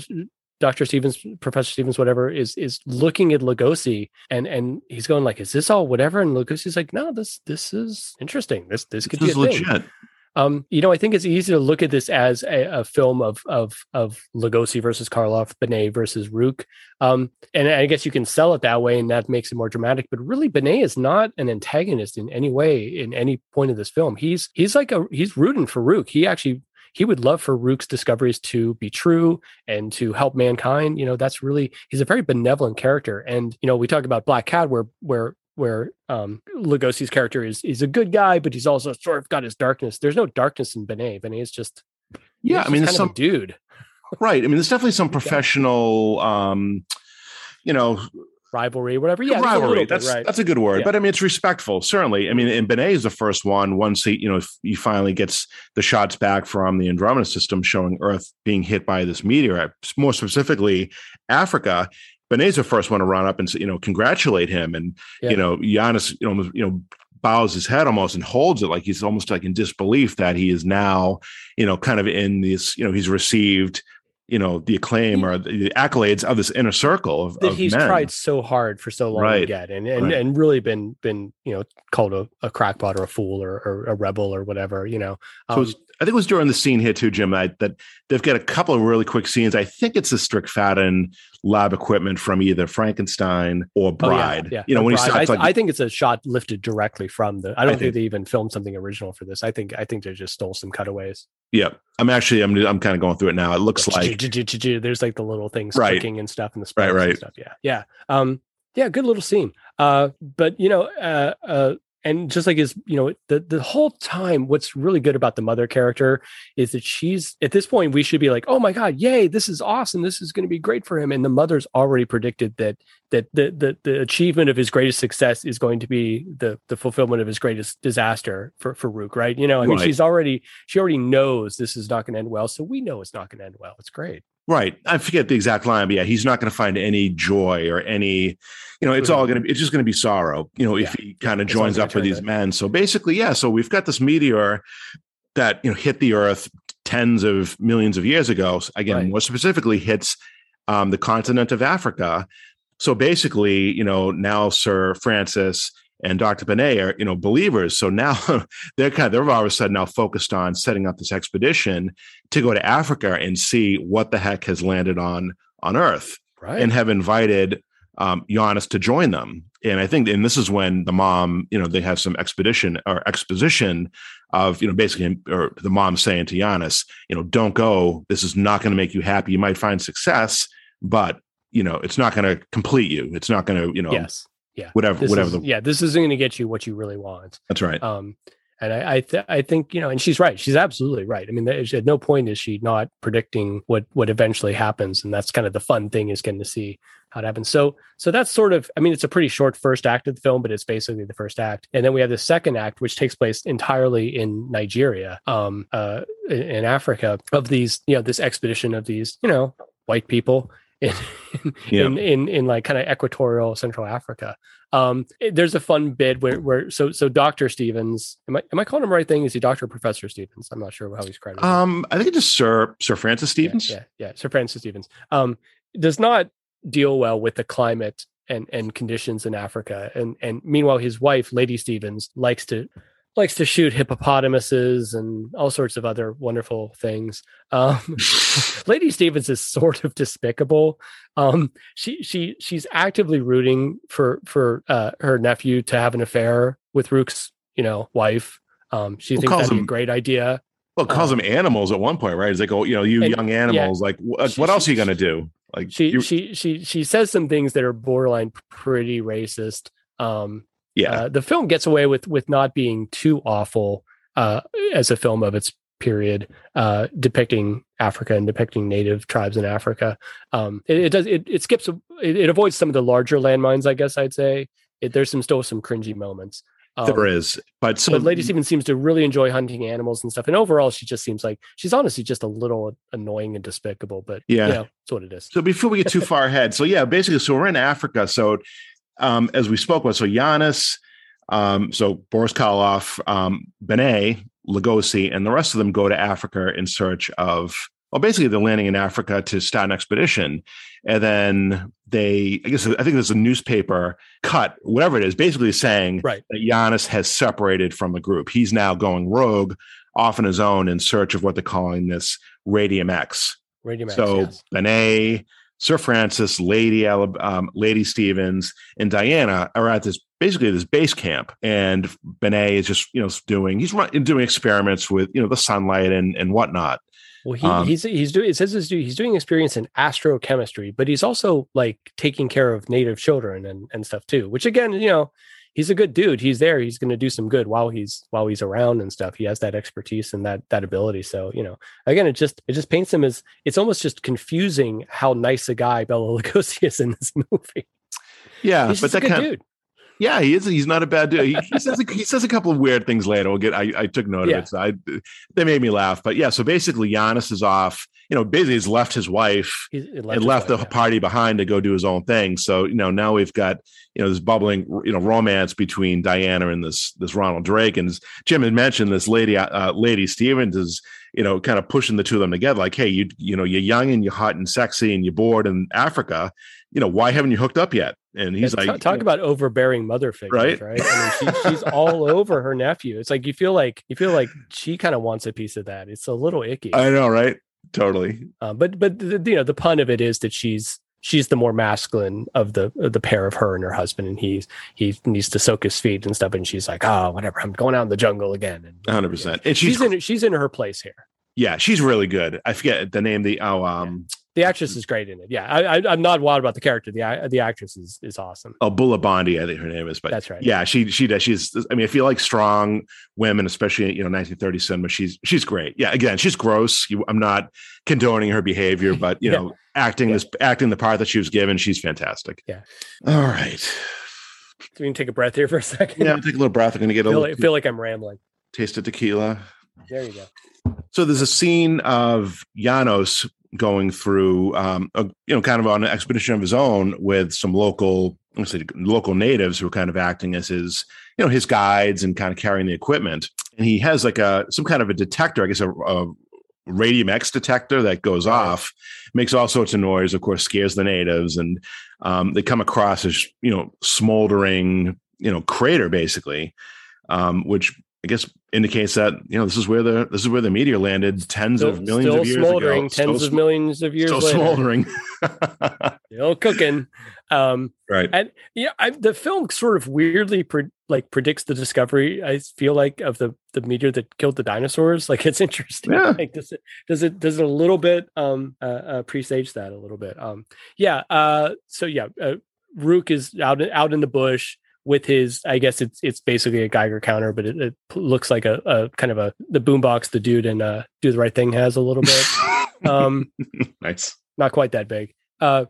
Dr. Stevens, Professor Stevens, whatever, is is looking at Lugosi and and he's going like, "Is this all whatever?" And Lugosi's like, "No, this this is interesting. This this could this be a legit." Thing. Um, you know, I think it's easy to look at this as a, a film of of of Lugosi versus Karloff, Benet versus Rukh, um, and I guess you can sell it that way, and that makes it more dramatic. But really, Benet is not an antagonist in any way in any point of this film. He's he's like a he's rooting for Rukh. He actually he would love for Rukh's discoveries to be true and to help mankind. You know, that's really he's a very benevolent character. And you know, we talk about Black Cat, where where where um Lugosi's character is is a good guy, but he's also sort of got his darkness. There's no darkness in Benet. Benet is just yeah. I mean, there's some dude, right? I mean, there's definitely some professional. um you know rivalry, whatever. Yeah, rivalry. That's bit, right. that's a good word, yeah. but I mean it's respectful. Certainly, I mean, and Benet is the first one. Once he, you know, he finally gets the shots back from the Andromeda system showing Earth being hit by this meteor, more specifically Africa. Benet's the first one to run up and you know congratulate him, and yeah. you know Giannis, you know, you know bows his head almost and holds it like he's almost like in disbelief that he is now, you know, kind of in this, you know, he's received you know the acclaim or the accolades of this inner circle of, that of he's men. tried so hard for so long right. to get and and, right. and really been been you know called a, a crackpot or a fool or, or a rebel or whatever you know um, so i think it was during the scene here too jim that, that they've got a couple of really quick scenes i think it's the Strickfaden lab equipment from either frankenstein or bride oh, yeah, yeah. you know when bride. he starts I, like, I think it's a shot lifted directly from the i don't I think, think they even filmed something original for this i think i think they just stole some cutaways yeah, I'm actually I'm I'm kind of going through it now. It looks like there's like the little things right. clicking and stuff and the right, right. stuff. Yeah, yeah, um, yeah. Good little scene. Uh, but you know, uh, uh, and just like his you know the the whole time what's really good about the mother character is that she's at this point we should be like oh my god yay this is awesome this is going to be great for him. And the mother's already predicted that that the, the the achievement of his greatest success is going to be the the fulfillment of his greatest disaster for for Rukh right? You know I mean right. she's already she already knows this is not going to end well so we know it's not going to end well. It's great Right. I forget the exact line, but yeah, he's not going to find any joy or any, you know, it's all mm-hmm. going to be, it's just going to be sorrow, you know, yeah. if he kind of joins up with these men. So basically, yeah. So we've got this meteor that, you know, hit the earth tens of millions of years ago. Again, right. more specifically, hits um, the continent of Africa. So basically, you know, now Sir Francis and Dr. Benet are, you know, believers. So now they're kind of, they're all of a sudden now focused on setting up this expedition to go to Africa and see what the heck has landed on on Earth, right. and have invited um, Giannis to join them. And I think, and this is when the mom, you know, they have some expedition or exposition of, you know, basically, or the mom saying to Giannis, you know, don't go. This is not going to make you happy. You might find success, but you know, it's not going to complete you. It's not going to, you know, yes yeah whatever this whatever is, the, yeah this isn't going to get you what you really want that's right um and I I, th- I think you know, and she's right. She's absolutely right. I mean, at no point is she not predicting what what eventually happens, and that's kind of the fun thing is getting to see how it happens. So so that's sort of I mean, it's a pretty short first act of the film, but it's basically the first act, and then we have the second act, which takes place entirely in Nigeria, um, uh, in, in Africa, of these you know this expedition of these you know white people in in, yeah. in, in, in like kind of equatorial Central Africa. Um, it, there's a fun bit where where so so Doctor Stevens, am I am I calling him the right thing? Is he Doctor Professor Stevens? I'm not sure how he's credited. Um, I think it's just Sir Sir Francis Stevens. Yeah, yeah, yeah, Sir Francis Stevens. Um, does not deal well with the climate and and conditions in Africa, and and meanwhile his wife Lady Stevens likes to likes to shoot hippopotamuses and all sorts of other wonderful things. Um, Lady Stevens is sort of despicable. Um, she she she's actively rooting for for uh, her nephew to have an affair with Rukh's you know wife. Um, she thinks that'd be a great idea. Well, calls um, them animals at one point, right? It's like, oh, you know, you and, young animals. Yeah, like, what, she, what else are you gonna do? Like, she you, she she she says some things that are borderline pretty racist. Um, yeah. Uh, the film gets away with with not being too awful uh, as a film of its period uh, depicting africa and depicting native tribes in africa. Um, it, it, does it, it skips it, it, avoids some of the larger landmines i guess i'd say. There's some still some cringy moments. Um, there is but so but lady stevens seems to really enjoy hunting animals and stuff and overall she just seems like she's honestly just a little annoying and despicable but yeah. you know, that's what it is. So before we get too far ahead so yeah basically so we're in africa so um, as we spoke about, so Janos, um, so Boris Karloff, um, Benet, Lugosi, and the rest of them go to Africa in search of, well, basically they're landing in Africa to start an expedition. And then they, I guess, I think there's a newspaper cut, whatever it is, basically saying right. that Janos has separated from the group. He's now going rogue off on his own in search of what they're calling this Radium X. Radium X. So yes. Benet, Sir Francis, Lady um, Lady Stevens, and Diana are at this basically this base camp, and Benet is just you know doing he's doing experiments with you know the sunlight and and whatnot. Well, he, um, he's he's doing it says he's doing experience in astrochemistry, but he's also like taking care of native children and and stuff too. Which again, you know, he's a good dude. He's there. He's going to do some good while he's while he's around and stuff. He has that expertise and that that ability. So you know, again, it just it just paints him as it's almost just confusing how nice a guy Bela Lugosi is in this movie. Yeah, he's but that kind dude. Yeah, he is. He's not a bad dude. He, he says a, he says a couple of weird things later. We'll get. I, I took note yeah. of it. So I, they made me laugh. But yeah, so basically, Janos is off. You know, basically, he's left his wife left and left wife, the yeah. party behind to go do his own thing. So you know, now we've got you know this bubbling you know romance between Diana and this this Ronald Drake. And Jim had mentioned, this lady uh, Lady Stevens is you know kind of pushing the two of them together. Like, hey, you you know, you're young and you're hot and sexy and you're bored in Africa. You know, why haven't you hooked up yet? And he's Yeah, like, t- talk you know, about overbearing mother figures, Right? right? I mean, she, she's all over her nephew. It's like you feel like you feel like she kind of wants a piece of that. It's a little icky. I know, right? Totally. Um, but but the, you know the pun of it is that she's she's the more masculine of the of the pair of her and her husband, and he's he needs to soak his feet and stuff, and she's like, oh, whatever, I'm going out in the jungle again. And hundred percent. And she's, she's in she's in her place here. Yeah, she's really good. I forget the name. The oh um The actress is great in it. Yeah, I, I I'm not wild about the character. The the actress is is awesome. oh Beulah Bondi, I think her name is. But That's right. yeah, she she does. She's. I mean, if you like strong women, especially you know 1930 cinema, she's she's great. Yeah, again, she's gross. You, I'm not condoning her behavior, but you Yeah. know, acting Yeah. this acting the part that she was given, she's fantastic. Yeah. All right. So we can take a breath here for a second. Yeah, take a little breath. I'm to get a feel, little like, feel like I'm rambling. taste of tequila. There you go. So there's a scene of Janos going through, um, a, you know, kind of on an expedition of his own with some local, let's say, local natives who are kind of acting as his, you know, his guides and kind of carrying the equipment. And he has like a some kind of a detector, I guess, a, a radium X detector that goes off, makes all sorts of noise. Of course, scares the natives, and um, they come across this, you know, smoldering, you know, crater basically, um, which I guess indicates that you know this is where the this is where the meteor landed tens Still, of millions still of years smoldering, ago. tens Still of millions of years still later. smoldering. Still cooking. Um, right. and yeah, I, the film sort of weirdly pre- like predicts the discovery. I feel like of the the meteor that killed the dinosaurs. Like it's interesting. Yeah. Like does it does it does it a little bit um uh, uh presage that a little bit. Um yeah. Uh so yeah. Uh, Rukh is out out in the bush with his i guess it's it's basically a geiger counter but it, it looks like a, a, kind of a the boombox the dude in uh do the right thing has a little bit. Um nice. not quite that big. Uh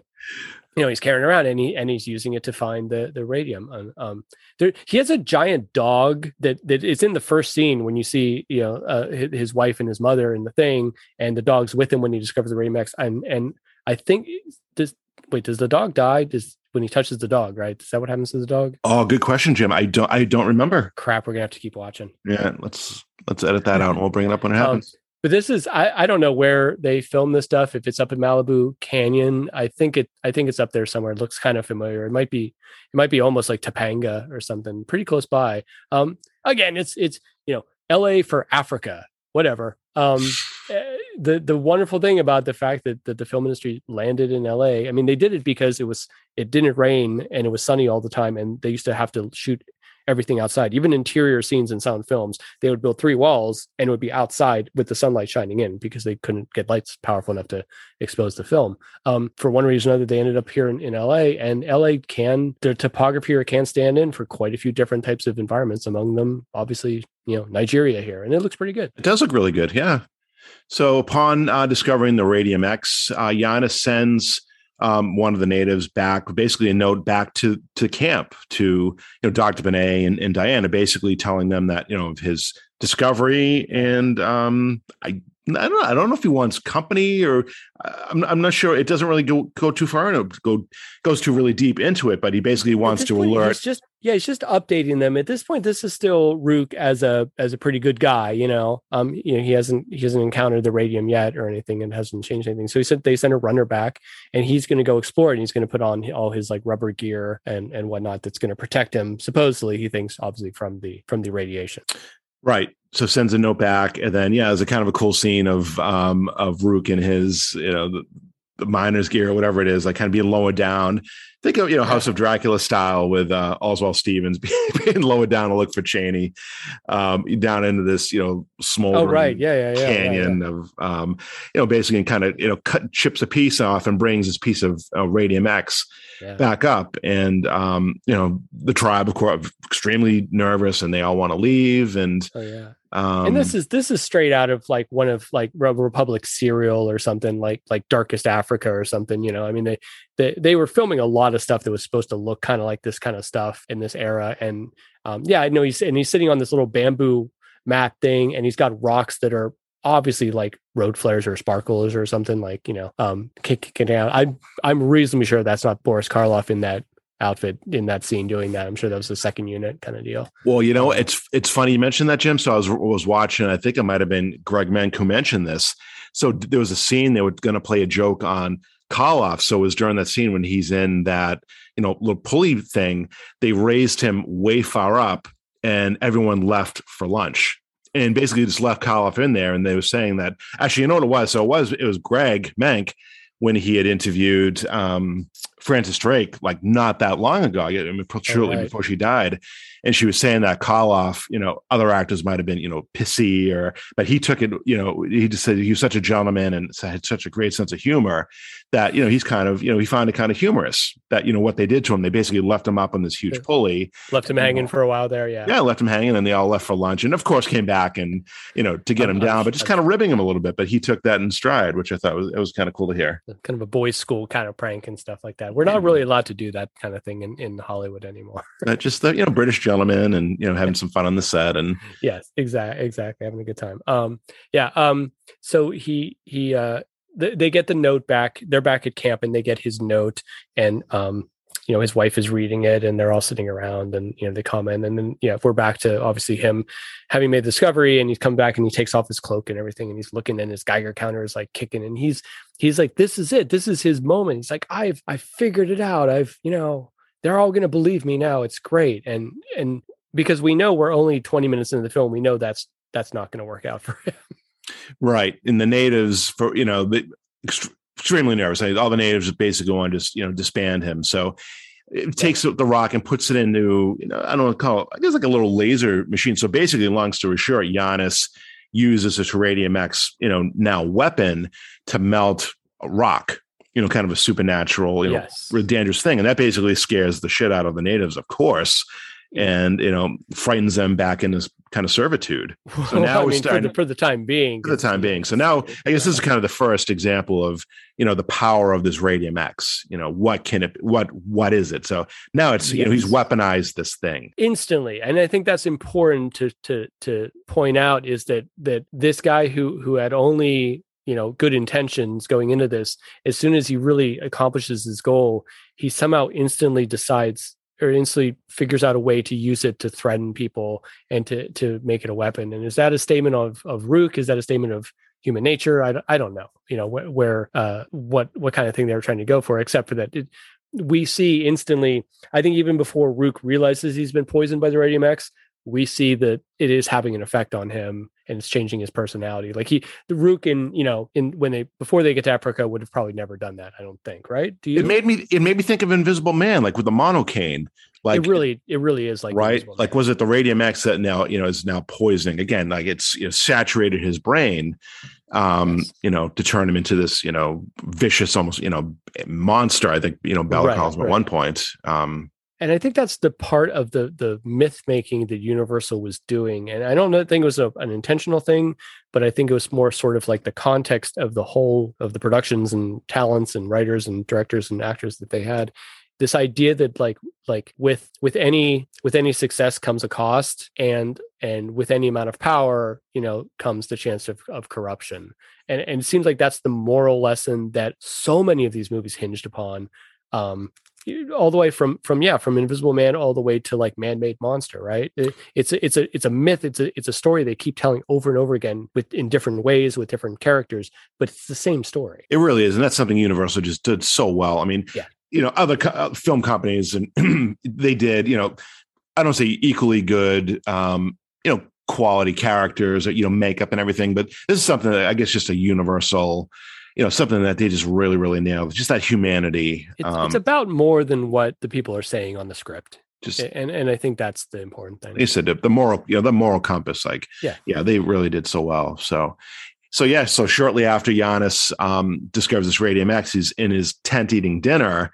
you know he's carrying around and he and he's using it to find the the radium. Um, um there he has a giant dog that that is in the first scene when you see you know uh, his, his wife and his mother and the thing and the dog's with him when he discovers the radium x and and i think does wait does the dog die? Does when he touches the dog, right? Is that what happens to the dog? Oh, good question, Jim. I don't I don't remember. Crap, we're gonna have to keep watching. Yeah, let's let's edit that out and we'll bring it up when it um, happens. Um, but this is I, I don't know where they filmed this stuff. If it's up in Malibu Canyon, I think it I think it's up there somewhere. It looks kind of familiar. It might be it might be almost like Topanga or something, pretty close by. Um, again, it's it's you know L.A. for Africa, whatever. Um, eh, the the wonderful thing about the fact that, that the film industry landed in LA, I mean, they did it because it was it didn't rain and it was sunny all the time, and they used to have to shoot everything outside. Even interior scenes in sound films, they would build three walls and it would be outside with the sunlight shining in because they couldn't get lights powerful enough to expose the film. Um, for one reason or another, they ended up here in, in LA, and LA can the topography here can stand in for quite a few different types of environments. Among them, obviously, you know, Nigeria here, and it looks pretty good. It does look really good, yeah. So upon uh, discovering the Radium X, uh, Janos sends um, one of the natives back, basically a note back to to camp to you know Dr. Benet and, and Diana, basically telling them that you know of his discovery and um, I I don't know. I don't know if he wants company or I'm, I'm not sure. It doesn't really go go too far and it go goes too really deep into it. But he basically wants to point, alert. He's just yeah, he's just updating them. At this point, this is still Rukh as a as a pretty good guy. You know, um, you know he hasn't he hasn't encountered the radium yet or anything and hasn't changed anything. So he said they sent a runner back and he's going to go explore it. and He's going to put on all his like rubber gear and and whatnot that's going to protect him. Supposedly, he thinks obviously from the from the radiation. Right. So sends a note back, and then yeah, it's a kind of a cool scene of um of Rukh in his you know the, the miner's gear or whatever it is, like kind of being lowered down. Think of you know House of Dracula style with uh, Onslow Stevens being lowered down to look for Chaney, um, down into this you know small oh right yeah yeah, yeah canyon yeah, yeah. of um, you know basically kind of you know cut chips a piece off and brings this piece of uh, radium X yeah. back up. And um, you know, the tribe, of course, extremely nervous, and they all want to leave. And oh, yeah. Um, and this is this is straight out of like one of like Republic serial or something like like Darkest Africa or something. You know, I mean they they they were filming a lot of stuff that was supposed to look kind of like this kind of stuff in this era. And um, yeah, I know he's and he's sitting on this little bamboo mat thing, and he's got rocks that are obviously like road flares or sparkles or something like you know um kicking out i'm i'm reasonably sure that's not boris karloff in that outfit in that scene doing that i'm sure that was the second unit kind of deal well you know it's it's funny you mentioned that jim so i was was watching i think it might have been greg menk who mentioned this so there was a scene they were going to play a joke on Karloff. So it was during that scene when he's in that, you know, little pulley thing, they raised him way far up and everyone left for lunch and basically just left Karloff in there. And they were saying that actually, you know what it was? So it was it was Greg Mank when he had interviewed um, Frances Drake like not that long ago. I mean, shortly oh, right. before she died, and she was saying that Karloff, you know, other actors might have been, you know, pissy or, but he took it, you know, he just said he was such a gentleman and had such a great sense of humor that, you know, he's kind of, you know, he found it kind of humorous that, you know, what they did to him, they basically left him up on this huge pulley, left him hanging for a while there. Yeah. Yeah. Left him hanging and they all left for lunch and of course came back and, you know, to get him down, but just kind of ribbing him a little bit, but he took that in stride, which I thought was, it was kind of cool to hear. Kind of a boys school kind of prank and stuff like that. We're not mm-hmm. really allowed to do that kind of thing in, in Hollywood anymore. just the, you know, British gentleman and, you know, having some fun on the set and yes exactly exactly having a good time. Um yeah um so he he uh th- they get the note back they're back at camp and they get his note and um you know his wife is reading it and they're all sitting around and you know they comment and then yeah we're back to obviously him having made the discovery and he's come back and he takes off his cloak and everything and he's looking and his geiger counter is like kicking and he's he's like this is it. This is his moment. He's like i've i figured it out. I've you know they're all going to believe me now it's great and and because we know we're only 20 minutes into the film we know that's that's not going to work out for him. Right and the natives for you know the extremely nervous all the natives basically want to just you know disband him so it takes the rock and puts it into you know i don't know call it i guess like a little laser machine so basically long story short Janos uses a radium x you know now weapon to melt a rock you know, kind of a supernatural, you know, Yes. really dangerous thing. And that basically scares the shit out of the natives, of course, and, you know, frightens them back into kind of servitude So now we're mean, for, starting- the, for the time being. for the time being. So now I guess this is kind of the first example of, you know, the power of this Radium X. You know, what can it, what, what is it? So now it's, you know, he's weaponized this thing. instantly and i think that's important to to to point out is that that this guy who who had only you know good intentions going into this as soon as he really accomplishes his goal he somehow instantly decides or instantly figures out a way to use it to threaten people and to to make it a weapon. And is that a statement of of rukh? Is that a statement of human nature? I, I don't know you know where, where uh what what kind of thing they were trying to go for except for that it, we see instantly I think even before Rukh realizes he's been poisoned by the Radium X, we see that it is having an effect on him and it's changing his personality. Like he, the Rukh, in you know, in when they before they get to Africa, would have probably never done that. I don't think, right? Do you? It made me, it made me think of Invisible Man, like with the monocaine, like it really, it really is like right like Man. was it the radium x that now you know is now poisoning again like it's you know saturated his brain um Yes. you know to turn him into this you know vicious almost you know monster i think you know Bela Right, calls him at one point um and I think that's the part of the the myth making that Universal was doing. And I don't think it was a, an intentional thing, but I think it was more sort of like the context of the whole of the productions and talents and writers and directors and actors that they had. This idea that like like with with any with any success comes a cost, and and with any amount of power, you know, comes the chance of of corruption. And and it seems like that's the moral lesson that so many of these movies hinged upon. Um, all the way from from yeah from invisible man all the way to like man-made monster right? It- it's a, it's a it's a myth it's a it's a story they keep telling over and over again with in different ways with different characters but it's the same story. It really is and that's something universal just did so well. I mean Yeah. you know other co- uh, film companies and they did you know i don't say equally good um you know quality characters or you know makeup and everything but this is something that i guess just a universal you know something that they just really really nailed just that humanity it's, um it's about more than what the people are saying on the script just and and i think that's the important thing they said the, the moral you know the moral compass like Yeah. yeah they really did so well so so yeah so shortly after Janos um discovers this radium x he's in his tent eating dinner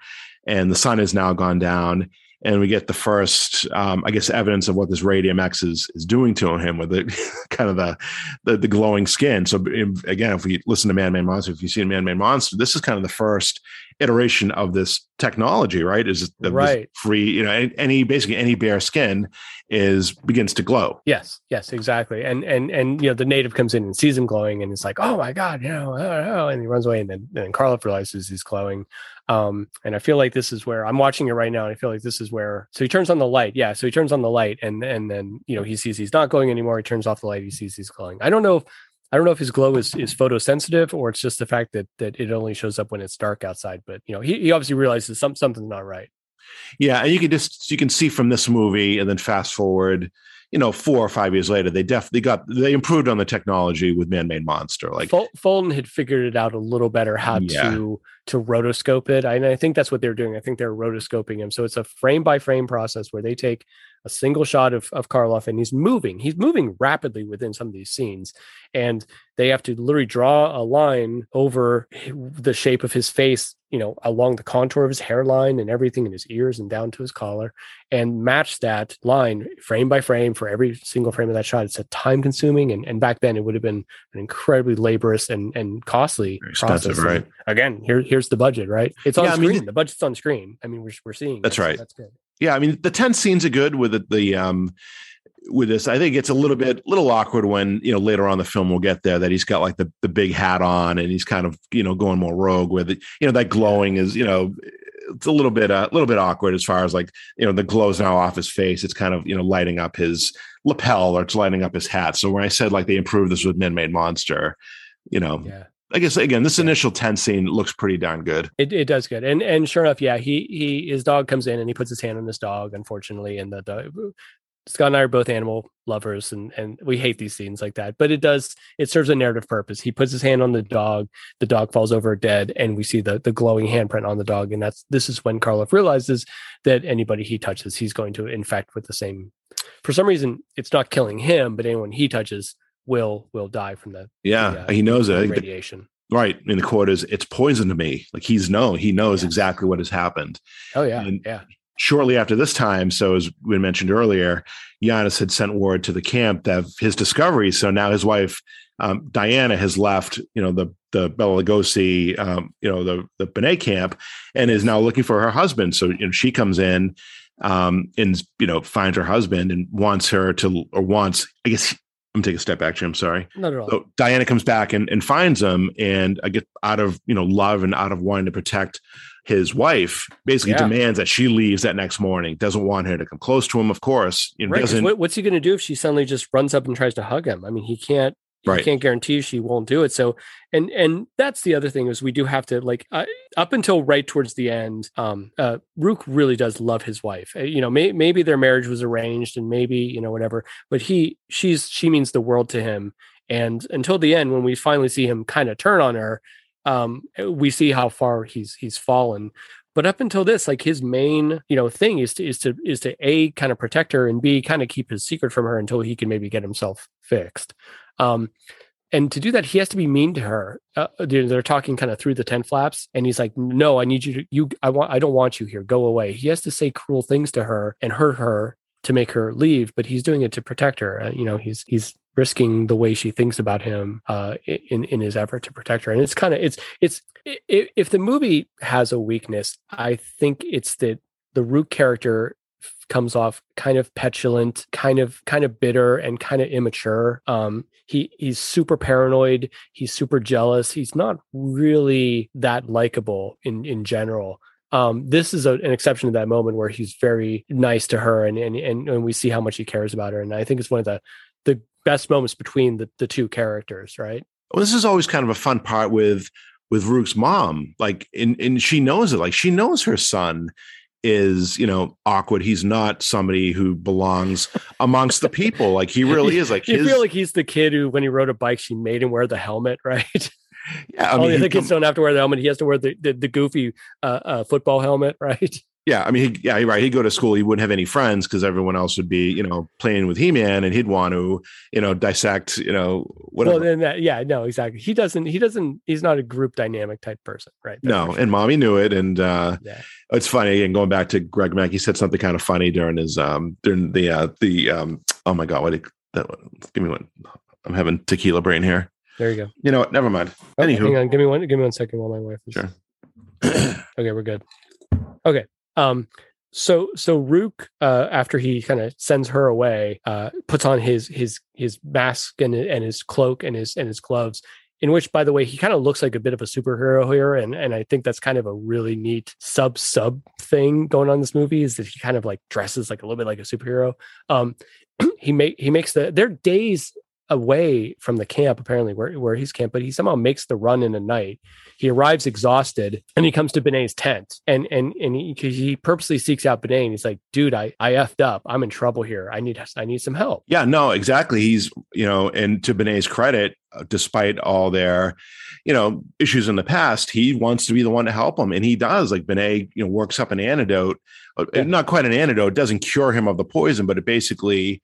and the sun has now gone down and we get the first um i guess evidence of what this radium x is is doing to him with the kind of the the, the glowing skin. So again if we listen to man-made monster if you see man-made monster this is kind of the first iteration of this technology right? Is the Right. free you know any, basically any bare skin is begins to glow. Yes yes exactly. And and and you know the native comes in and sees him glowing and it's like oh my god you know oh, oh, and he runs away and then then Karloff realizes he's glowing. Um and i feel like this is where i'm watching it right now and i feel like this is where so he turns on the light yeah so he turns on the light and and then you know he sees he's not glowing anymore. He turns off the light he sees he's glowing. I don't know if I don't know if his glow is, is photosensitive or it's just the fact that that it only shows up when it's dark outside. But you know, he, he obviously realizes some something's not right. Yeah, and you can just you can see from this movie, and then fast forward, you know, four or five years later, they definitely got they improved on the technology with Man-Made Monster. Like, Ful- Fulton had figured it out a little better how Yeah. to to rotoscope it. I, and I think that's what they're doing. I think they're rotoscoping him. So it's a frame by frame process where they take a single shot of, of Karloff and he's moving. He's moving rapidly within some of these scenes. And they have to literally draw a line over the shape of his face, you know, along the contour of his hairline and everything in his ears and down to his collar and match that line frame by frame for every single frame of that shot. It's a time consuming. And, and back then it would have been an incredibly laborious and, and costly Very expensive, process. And right. Again, here, here's the budget, right? It's on Yeah, I mean, screen. the budget's on screen. I mean, we're, we're seeing. That's it, so right. That's good. Yeah, I mean, the ten scenes are good with the, the um with this. I think it's a little bit little awkward when you know later on the film we'll get there that he's got like the the big hat on and he's kind of you know going more rogue with it. You know, that glowing is you know. It's a little bit a little bit awkward as far as like you know the glow's now off his face. It's kind of you know lighting up his lapel or it's lighting up his hat. So when I said like they improved this with Man Made Monster, you know, Yeah. I guess again, this initial 10 scene looks pretty darn good. It, it does good. And and sure enough, yeah, he he his dog comes in and he puts his hand on his dog, unfortunately. And the dog Scott and I are both animal lovers and and we hate these scenes like that. But it does it serves a narrative purpose. He puts his hand on the dog, the dog falls over dead, and we see the the glowing handprint on the dog. And that's this is when Karloff realizes that anybody he touches, he's going to infect with the same for some reason it's not killing him, but anyone he touches will will die from the Yeah, the, uh, he knows it. Radiation. right. in the quote is, "It's poison to me." Like he's known, he knows Yes. exactly what has happened. Oh yeah, And- yeah. Shortly after this time, so as we mentioned earlier, Janos had sent word to the camp that his discovery. So now his wife um, Diana has left, you know, the the Bela Lugosi, um, you know, the the Benet camp, and is now looking for her husband. So you know, she comes in um, and you know finds her husband and wants her to, or wants, I guess. I'm gonna take a step back, Jim. Sorry. Not at all. So Diana comes back and, and finds him, and I get out of you know love and out of wanting to protect his wife, basically Yeah. demands that she leaves that next morning. Doesn't want her to come close to him, of course. You know, Right. doesn't What, what's he going to do if she suddenly just runs up and tries to hug him? I mean, he can't. Right. can't guarantee she won't do it. So, and and that's the other thing is we do have to like uh, up until right towards the end. Um, uh, Rukh really does love his wife. Uh, You know, may, maybe their marriage was arranged, and maybe you know whatever. But he, she's she means the world to him. And until the end, when we finally see him kind of turn on her, um, we see how far he's he's fallen. But up until this, like his main, you know, thing is to is to is to a kind of protect her and b kind of keep his secret from her until he can maybe get himself fixed. Um, and to do that, he has to be mean to her. Uh, they're they're talking kind of through the tent flaps, and he's like, "No, I need you to you. I want. I don't want you here. Go away." He has to say cruel things to her and hurt her to make her leave, but he's doing it to protect her. Uh, you know, he's he's risking the way she thinks about him uh, in in his effort to protect her. And it's kind of it's it's i- i- if the movie has a weakness, I think it's that the Rukh character comes off kind of petulant, kind of kind of bitter, and kind of immature. Um, he he's super paranoid. He's super jealous. He's not really that likable in in general. Um, this is a, an exception to that moment where he's very nice to her, and and and, and we see how much he cares about her. And I think it's one of the the best moments between the, the two characters, right? well, this is always kind of a fun part with with Rukh's mom. Like, and and she knows it. Like, she knows her son is you know awkward. He's not somebody who belongs amongst the people. Like, he really is. Like, you his, feel like he's the kid who, when he rode a bike, she made him wear the helmet, right? yeah. I All mean, the he other kids come- don't have to wear the helmet. He has to wear the the, the goofy uh, uh, football helmet, right? Yeah. I mean, he, yeah, you're right. He'd go to school. He wouldn't have any friends because everyone else would be you know playing with He Man, and he'd want to you know dissect you know whatever. Well, then that, yeah, no, exactly. He doesn't. He doesn't. He's not a group dynamic type person, right? No, and mommy knew it, and uh, yeah, it's funny. And going back to Greg Mank, he said something kind of funny during his um during the uh the um oh my god, what did that give me one. I'm having tequila brain here. there you go. You know what? Never mind. Oh, Anywho. hang on, give me one. Give me one second while my wife is. Sure. Okay, we're good. Okay. Um. So so Rukh, uh, after he kind of sends her away, uh, puts on his his his mask and and his cloak and his and his gloves. In which, by the way, he kind of looks like a bit of a superhero here, and and I think that's kind of a really neat sub sub thing going on in this movie is that he kind of like dresses like a little bit like a superhero. Um, he make he makes the their days away from the camp apparently where, where he's camped but he somehow makes the run in a night he arrives exhausted and he comes to Benet's tent and and and he, he purposely seeks out Benet and he's like dude I I effed up I'm in trouble here I need I need some help yeah, no, exactly. He's you know, and to Benet's credit, uh, despite all their you know issues in the past, he wants to be the one to help him, and he does. Like Benet, you know, works up an antidote, uh, Yeah. not quite an antidote. It doesn't cure him of the poison, but it basically.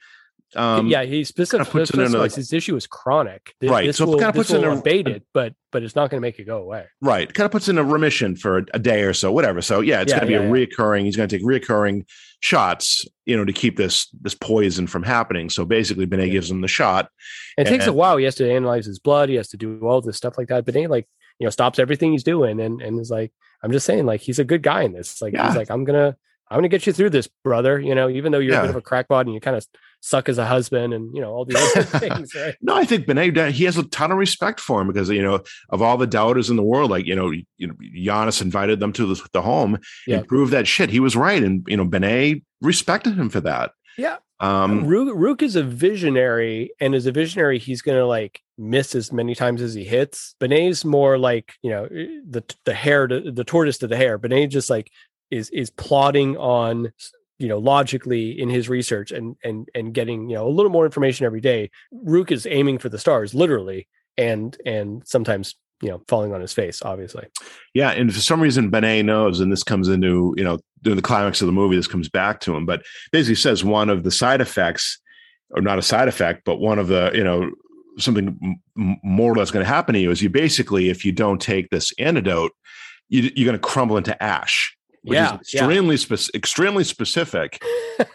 Um, yeah he specifically puts it in a, like- his issue is chronic Th- Right, this so it kinda puts it in a- abate it but but it's not going to make it go away Right. Kind of puts in a remission for a, a day or so, whatever. So yeah, it's Yeah, going to be yeah, a yeah. reoccurring. He's going to take reoccurring shots, you know, to keep this this poison from happening. So basically, Benet gives him the shot. And it takes a while. He has to analyze his blood. He has to do all this stuff like that. But then, like, you know, stops everything he's doing and and is like, I'm just saying, like, he's a good guy in this. Like, he's like, I'm gonna, I'm gonna get you through this, brother. You know, even though you're a bit of a crackpot and you kind of suck as a husband and you know all these other things, right? No, I think Benet he has a ton of respect for him because you know of all the doubters in the world, like you know, you know, Janos invited them to the, the home Yeah. and proved that shit. He was right, and you know, Benet respected him for that. Yeah. Um, Rukh, Rukh is a visionary, and as a visionary, he's gonna like miss as many times as he hits. Benet's more like you know the the hare, to, the tortoise to the hare. Benet just like is is plotting on you know logically in his research and and and getting you know a little more information every day. Rukh is aiming for the stars, literally, and and sometimes you know falling on his face, obviously. Yeah, and for some reason Benet knows, and this comes into you know during the climax of the movie, this comes back to him. But basically says one of the side effects, or not a side effect, but one of the you know something more or less going to happen to you is you basically, if you don't take this antidote, you, you're going to crumble into ash. Which Yeah, is extremely spec- extremely specific.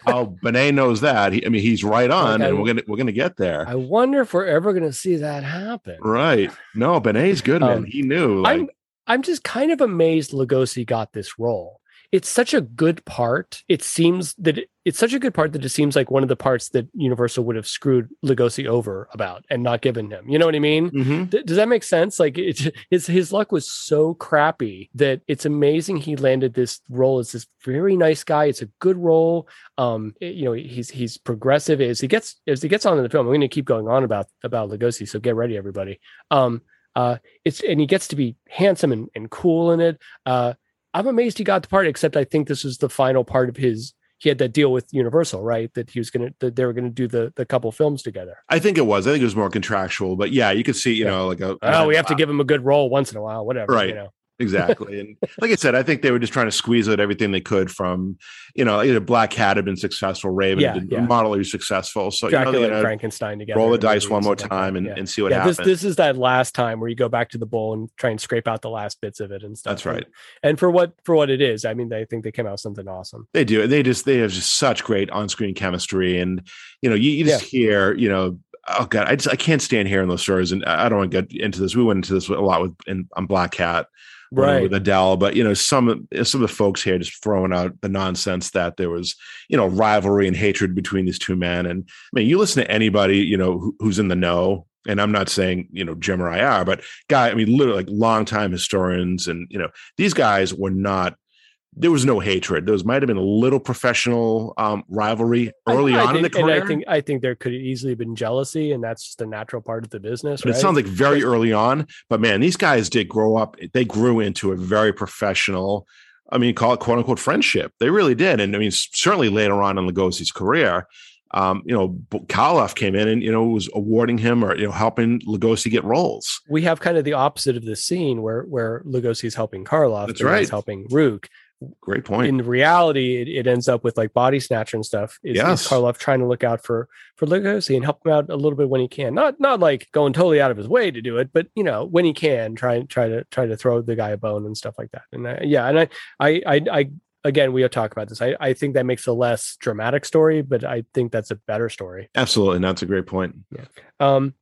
How Benet knows that. He, I mean, he's right on, Like, I- and we're gonna we're gonna get there. I wonder if we're ever going to see that happen. right? No, Benet's good, man. Um, he knew. Like, I'm I'm just kind of amazed Lugosi got this role. It's such a good part. It seems that it, it's such a good part that it seems like one of the parts that Universal would have screwed Lugosi over about and not given him. You know what I mean? Mhm. D- does that make sense? Like it, his his luck was so crappy that it's amazing he landed this role as this very nice guy. It's a good role. Um, it- you know, he's he's progressive as he gets as he gets on in the film. I'm going to keep going on about about Lugosi, so get ready, everybody. Um, uh, it's and he gets to be handsome and, and cool in it. Uh, I'm amazed he got the part. Except I think this was the final part of his. He had that deal with Universal, right? That he was gonna that they were gonna do the the couple films together. I think it was. I think it was more contractual, but yeah, you could see, you Yeah. know, like a Oh, we have to give him a good role once in a while, whatever. Right. You know. Exactly. And like I said, I think they were just trying to squeeze out everything they could from, you know, either Black Cat had been successful, Raven Yeah, had been yeah. moderately successful. So Dracula you know, and Frankenstein together. roll the dice one more and time and, yeah. and see what yeah, happens. this is that last time where you go back to the bowl and try and scrape out the last bits of it and stuff. That's right. And for what for what it is, I mean, I think they came out with something awesome. They do. They just they have just such great on-screen chemistry, and you know, you, you just hear, you know, oh god, I just I can't stand hearing those stories, and I don't want to get into this. We went into this a lot with in, on Black Cat, Right. with Adele, but you know, some of- some of the folks here just throwing out the nonsense that there was, you know, rivalry and hatred between these two men, and I mean, you listen to anybody, you know, who, who's in the know. And I'm not saying, you know, Jim or I are, but guy, I mean, literally like longtime historians and, you know, these guys were not there was no hatred. There was might have been a little professional um, rivalry early I, I on in the career. I think I think there could easily have been jealousy, and that's just a natural part of the business. but right? it sounds like very early on. But man, these guys did grow up. They grew into a very professional. I mean, call it quote unquote friendship. They really did. And I mean, certainly later on in Lugosi's career, um, you know, Karloff came in and you know was awarding him or you know helping Lugosi get roles. we have kind of the opposite of the scene where where Lugosi is helping Karloff, That's right. helping Rukh. Great point. in reality, it, it ends up with like body snatcher and stuff. Is, Yes. is Karloff trying to look out for for Lugosi and help him out a little bit when he can? Not not like going totally out of his way to do it, but you know when he can, try and try to try to throw the guy a bone and stuff like that. And I, yeah, and I I I, I again we have talked about this. I, I think that makes a less dramatic story, but I think that's a better story. Absolutely, and that's a great point. Um,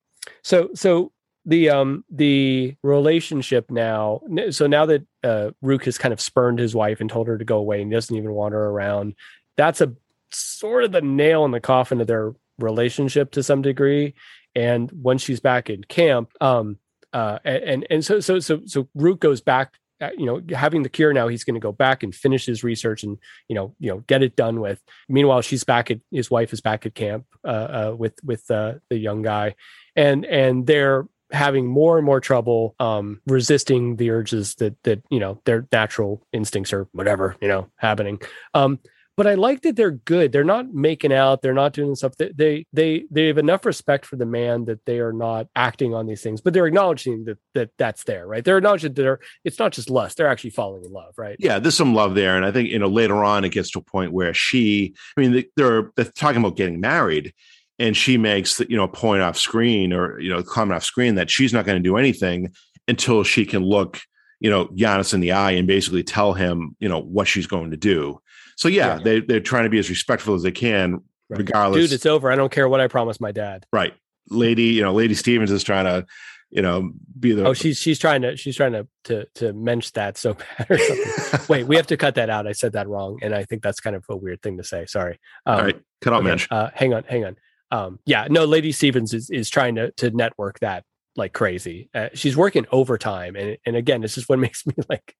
so so the um the relationship now. So now that uh, Rukh has kind of spurned his wife and told her to go away and doesn't even want her around, that's a sort of the nail in the coffin of their relationship to some degree. And when she's back in camp, um, uh, and and so so so so Rukh goes back. uh, You know, having the cure now, he's going to go back and finish his research and you know, you know, get it done with. Meanwhile, she's back at his wife is back at camp uh, uh, with with uh, the young guy, and and they're having more and more trouble um, resisting the urges that that you know their natural instincts or whatever you know happening. Um, but I like that they're good. They're not making out. They're not doing stuff. They, they they they have enough respect for the man that they are not acting on these things, but they're acknowledging that that that's there, right? They're acknowledging that they're it's not just lust. They're actually falling in love, right? yeah, there's some love there, and I think you know later on it gets to a point where she, I mean, they- they're they're talking about getting married, and she makes the, you know a point off screen or you know comment off screen that she's not going to do anything until she can look you know Janos in the eye and basically tell him you know what she's going to do. So yeah, Yeah. they they're trying to be as respectful as they can, Right. regardless. Dude, it's over. I don't care what I promised my dad. right, lady. You know, Lady Stevens is trying to you know be the Oh, she's she's trying to she's trying to to to mensch that so bad or something. Wait, we have to cut that out. I said that wrong, and I think that's kind of a weird thing to say. Sorry. Um, all right. Cut out okay, Mensch. Uh, hang on, hang on. Um, yeah, no, Lady Stevens is is trying to to network that like crazy. Uh, she's working overtime, and and again, this is what makes me like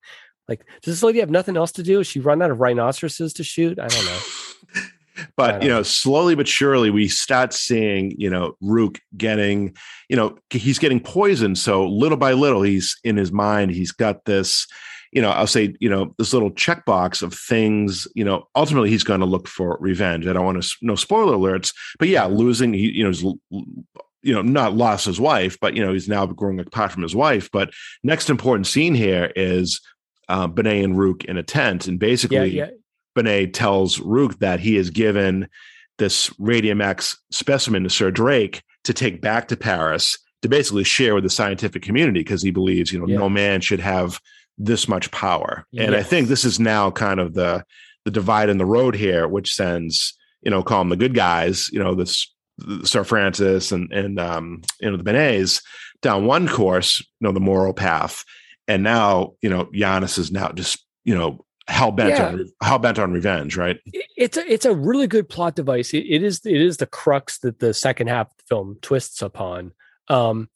like does this lady have nothing else to do? Is she run out of rhinoceroses to shoot? I don't know. But you know slowly but surely we start seeing you know rukh getting you know he's getting poisoned. So little by little he's in his mind he's got this you know i'll say you know this little checkbox of things you know ultimately he's going to look for revenge. I don't want to no spoiler alerts but yeah losing he you know he's you know not lost his wife but you know he's now growing apart from his wife. But next important scene here is uh, Benet and Rukh in a tent, and basically Yeah, yeah. Benet tells Rukh that he has given this Radium X specimen to Sir Drake to take back to Paris to basically share with the scientific community because he believes, you know, Yeah. no man should have this much power. And I think this is now kind of the the divide in the road here, which sends, you know, call them the good guys, you know, this Sir Francis and and um, you know, the Benets down one course, you know, the moral path. And now, you know, Janos is now just, you know, hell bent Yeah. on hell bent on revenge, right? It's a it's a really good plot device. It, it is it is the crux that the second half of the film twists upon. Um,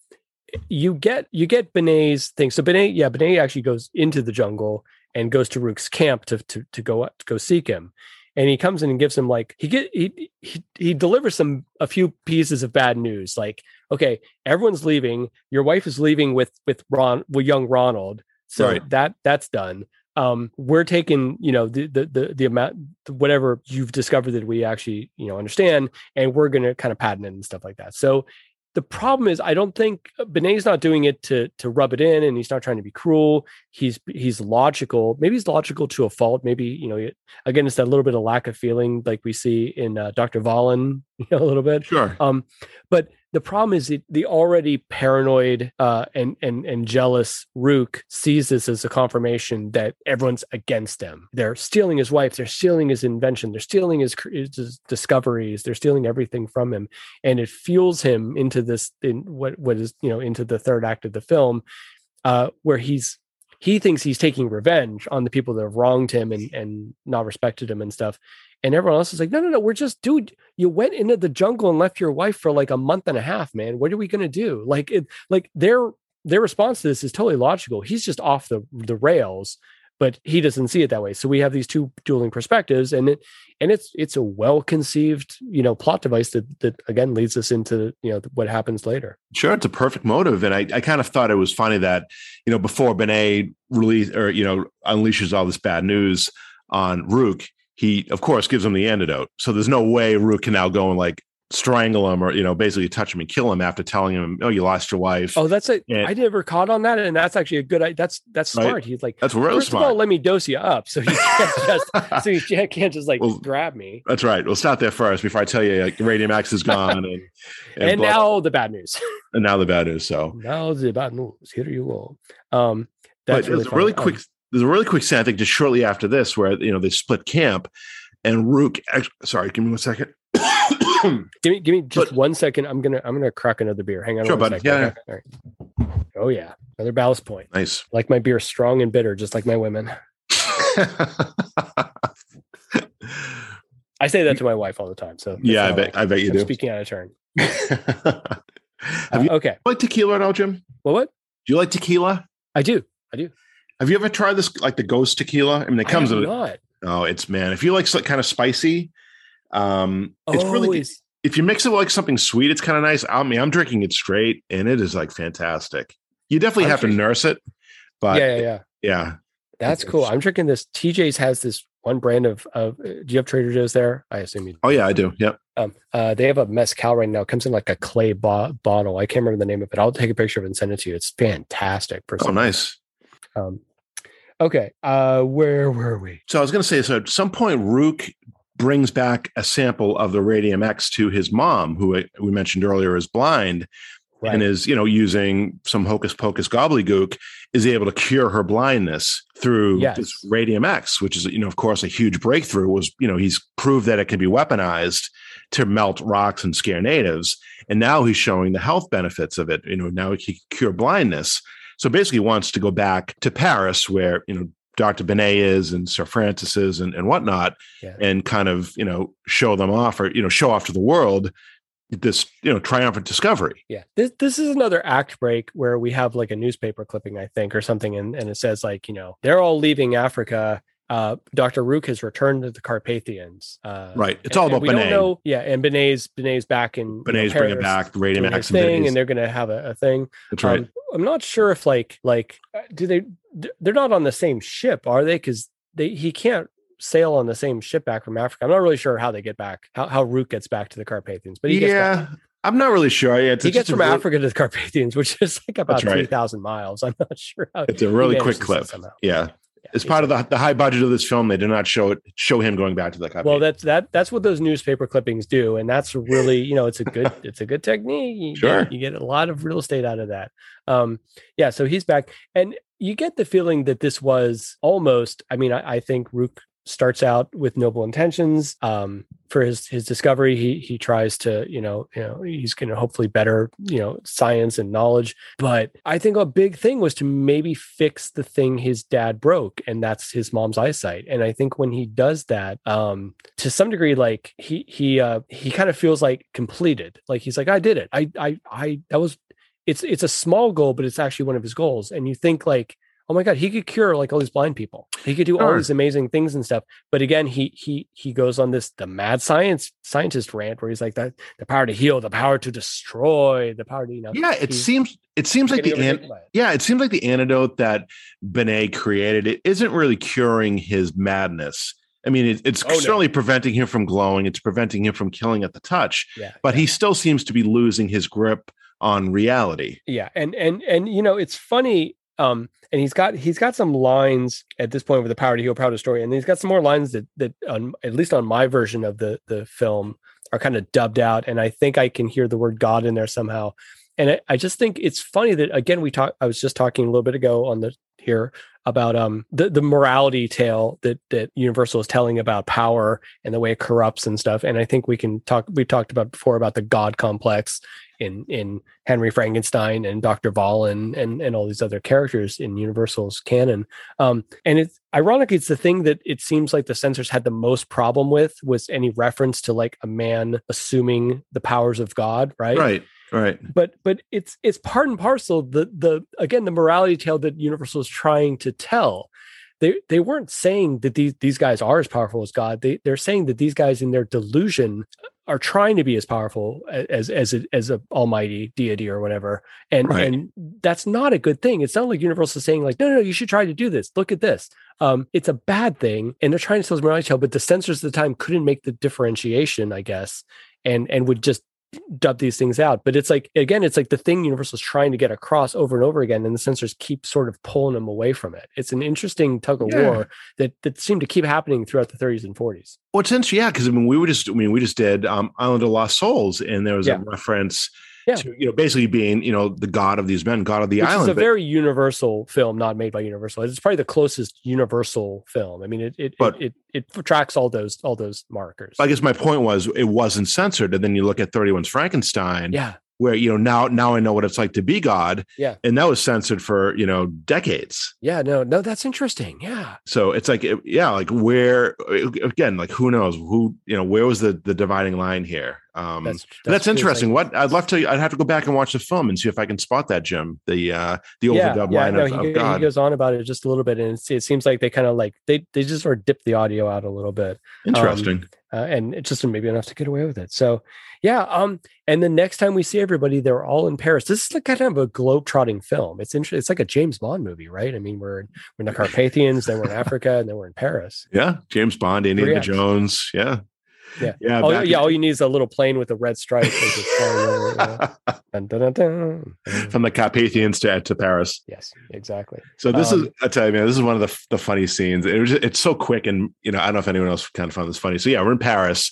you get you get Benet's thing. So Benet, yeah, Benet actually goes into the jungle and goes to Rukh's camp to to to go to go seek him. And he comes in and gives him like he get he he he delivers some a few pieces of bad news. Like, okay, everyone's leaving. Your wife is leaving with with Ron with young Ronald. So Right. that that's done um we're taking you know the the the, the amount whatever you've discovered that we actually you know understand and we're going to kind of patent it and stuff like that. So the problem is i don't think benet's not doing it to to rub it in and he's not trying to be cruel. He's he's logical. Maybe he's logical to a fault. Maybe you know it- again it's that little bit of lack of feeling like we see in uh, dr Vollin, you know a little bit. Sure. um, but the problem is the, the already paranoid uh, and and and jealous Rukh sees this as a confirmation that everyone's against him. They're stealing his wife. They're stealing his invention. They're stealing his, his discoveries. They're stealing everything from him, and it fuels him into this in what what is you know into the third act of the film, uh, where he's he thinks he's taking revenge on the people that have wronged him and and not respected him and stuff. And everyone else is like, no, no, no, we're just, dude, you went into the jungle and left your wife for like a month and a half, man. What are we gonna do? Like, it, like their their response to this is totally logical. He's just off the the rails, but he doesn't see it that way. So we have these two dueling perspectives, and it and it's it's a well conceived, you know, plot device that that again leads us into you know what happens later. Sure, it's a perfect motive, and I, I kind of thought it was funny that you know before Benet release or you know unleashes all this bad news on Rukh, he of course gives him the antidote. So there's no way Rukh can now go and like strangle him or you know basically touch him and kill him after telling him, "Oh, you lost your wife." Oh, that's a Yeah. I never caught on that, and that's actually a good. That's that's Right. smart. He's like, That's really first of all, let me dose you up, so you can't just so you can't, just like Well, grab me. That's right. We'll start there first before I tell you like Radium X is gone and And, blah- now the bad news. and now the bad news. So now the bad news. Here you go. Um, but that's really a really quick Um, there's a really quick scene I think just shortly after this where you know they split camp and Rukh sorry give me one second give me give me just but- one second. I'm gonna I'm gonna crack another beer. Hang on. Sure, one bud. second. Yeah, Okay. Right. Oh yeah, another ballast point. nice Like my beer, strong and bitter, just like my women. I say that to my wife all the time. So yeah I bet like- I bet you I'm do Speaking out of turn. have Uh, you okay. like tequila at all Jim What? what do you like tequila I do. I do. Have you ever tried this like the ghost tequila I mean it comes in not. oh it's man if you like kind of spicy um it's oh, really is- if you mix it with like something sweet, it's kind of nice. I mean, I'm drinking it straight, and it is like fantastic. You definitely I'm have to nurse it, but yeah, yeah, yeah. yeah. That's It's- cool. I'm drinking this. TJ's has this one brand of. of uh, do you have Trader Joe's there? I assume you. Oh yeah, I do. Yep. Um, uh, they have a mezcal right now. It comes in like a clay bo- bottle. I can't remember the name of it. I'll take a picture of it and send it to you. It's fantastic. Oh, nice. Um, okay. Uh, where were we? So I was going to say, so at some point, Rukh brings back a sample of the Radium X to his mom, who we mentioned earlier is blind, Right. and is you know using some hocus pocus gobbledygook, is able to cure her blindness through Yes. this Radium X, which is you know of course a huge breakthrough. Was you know he's proved that it can be weaponized to melt rocks and scare natives, and now he's showing the health benefits of it. You know now he can cure blindness. So basically, wants to go back to Paris, where you know Dr. Benet is and Sir Francis is and, and whatnot, Yeah. and kind of you know show them off or you know show off to the world this you know triumphant discovery. Yeah. This this is another act break where we have like a newspaper clipping, I think, or something, and, and it says like, you know, they're all leaving Africa. Uh, Dr. Rukh has returned to the Carpathians. Uh, Right. It's all and- and about we Benet. don't know. Yeah, and Benet's Benet's back in you know, bringing back the Radium doing X his and thing, Benet's- and they're going to have a, a thing. That's right. Um, I'm not sure if like like uh, do they they're not on the same ship, are they? Because they he can't sail on the same ship back from Africa. I'm not really sure how they get back, how how Rukh gets back to the Carpathians, but he yeah, I'm not really sure. Yeah, it's, He it's gets from Africa to the Carpathians, which is like about right. three thousand miles. I'm not sure how It's a really quick clip. Yeah. As part of the, the high budget of this film, they did not show it show him going back to the copy. Well, that's that that's what those newspaper clippings do, and that's really you know it's a good it's a good technique. You Sure. get, you get a lot of real estate out of that. Um, yeah, so he's back, and you get the feeling that this was almost. I mean, I, I think Rukh starts out with noble intentions. Um, for his his discovery, he he tries to you know you know he's going to hopefully better you know science and knowledge. But I think a big thing was to maybe fix the thing his dad broke, and that's his mom's eyesight. And I think when he does that, um, to some degree, like he he uh he kind of feels like completed. Like he's like, I did it. I I I that was it's it's a small goal, but it's actually one of his goals. And you think like, oh my god, he could cure like all these blind people. He could do all Sure. these amazing things and stuff. But again, he he he goes on this the mad science scientist rant where he's like that the power to heal, the power to destroy, the power to you know. yeah. It seems it seems like the an, yeah, it seems like the antidote that Benet created it isn't really curing his madness. I mean, it, it's Oh, no. certainly preventing him from glowing. It's preventing him from killing at the touch, Yeah. but he still seems to be losing his grip on reality. yeah and and and you know it's funny um and he's got he's got some lines at this point with the power to heal power to story and he's got some more lines that that on at least on my version of the the film are kind of dubbed out and i think i can hear the word god in there somehow. And I, I just think it's funny that again we talked i was just talking a little bit ago on the here about um the, the morality tale that that universal is telling about power and the way it corrupts and stuff and i think we can talk we talked about before about the god complex in in Henry Frankenstein and Dr. Vollin and and all these other characters in Universal's canon. Um, and it's ironic, it's the thing that it seems like the censors had the most problem with was any reference to like a man assuming the powers of God, right? Right. Right. But but it's it's part and parcel the the again the morality tale that Universal is trying to tell. They they weren't saying that these these guys are as powerful as God. They they're saying that these guys in their delusion are trying to be as powerful as as a, as a almighty deity or whatever and Right. and that's not a good thing it's not like universal is saying like no no no you should try to do this look at this um it's a bad thing and they're trying to tell us morality tale but the censors at the time couldn't make the differentiation i guess and and would just dub these things out but it's like again it's like the thing universal's trying to get across over and over again and the censors keep sort of pulling them away from it it's an interesting tug of Yeah. war that that seemed to keep happening throughout the 30s and 40s Well, it's interesting, yeah, because I mean, we were just, I mean, we just did um, Island of Lost Souls, and there was Yeah. a reference Yeah. to, you know, basically being, you know, the god of these men, god of the which island. is a but- very universal film not made by universal it's probably the closest universal film i mean it it But- it, it, it tracks all those all those markers I guess my point was it wasn't censored, and then you look at 31's Frankenstein, yeah where you know now now I know what it's like to be God, Yeah. and that was censored for you know decades. yeah no no that's interesting yeah So it's like, yeah, like where again, like who knows who you know where was the the dividing line here? Um, that's But that's, interesting. what I'd love to. I'd have to go back and watch the film and see if I can spot that, Jim. The uh the yeah, overdub yeah, line no, of, he, of go- he God. goes on about it just a little bit, and it seems like they kind of like they they just sort of dip the audio out a little bit, Interesting. Uh, and it's just maybe enough to get away with it. So, yeah. Um, and the next time we see everybody, they're all in Paris. This is like kind of a globe-trotting film. It's interesting. It's like a James Bond movie, right? I mean, we're in, we're in the Carpathians, then we're in Africa, and then we're in Paris. yeah, James Bond, Indiana. Jones. Yeah, Yeah. yeah. Back yeah, in- all you need is a little plane with a red stripe. as it's over. Dun, dun, dun, dun. From the Carpathians to to Paris. Yes, exactly. So this Um, is I tell you, man, this is one of the the funny scenes. It was it's so quick, and you know, I don't know if anyone else kind of found this funny. So yeah, we're in Paris,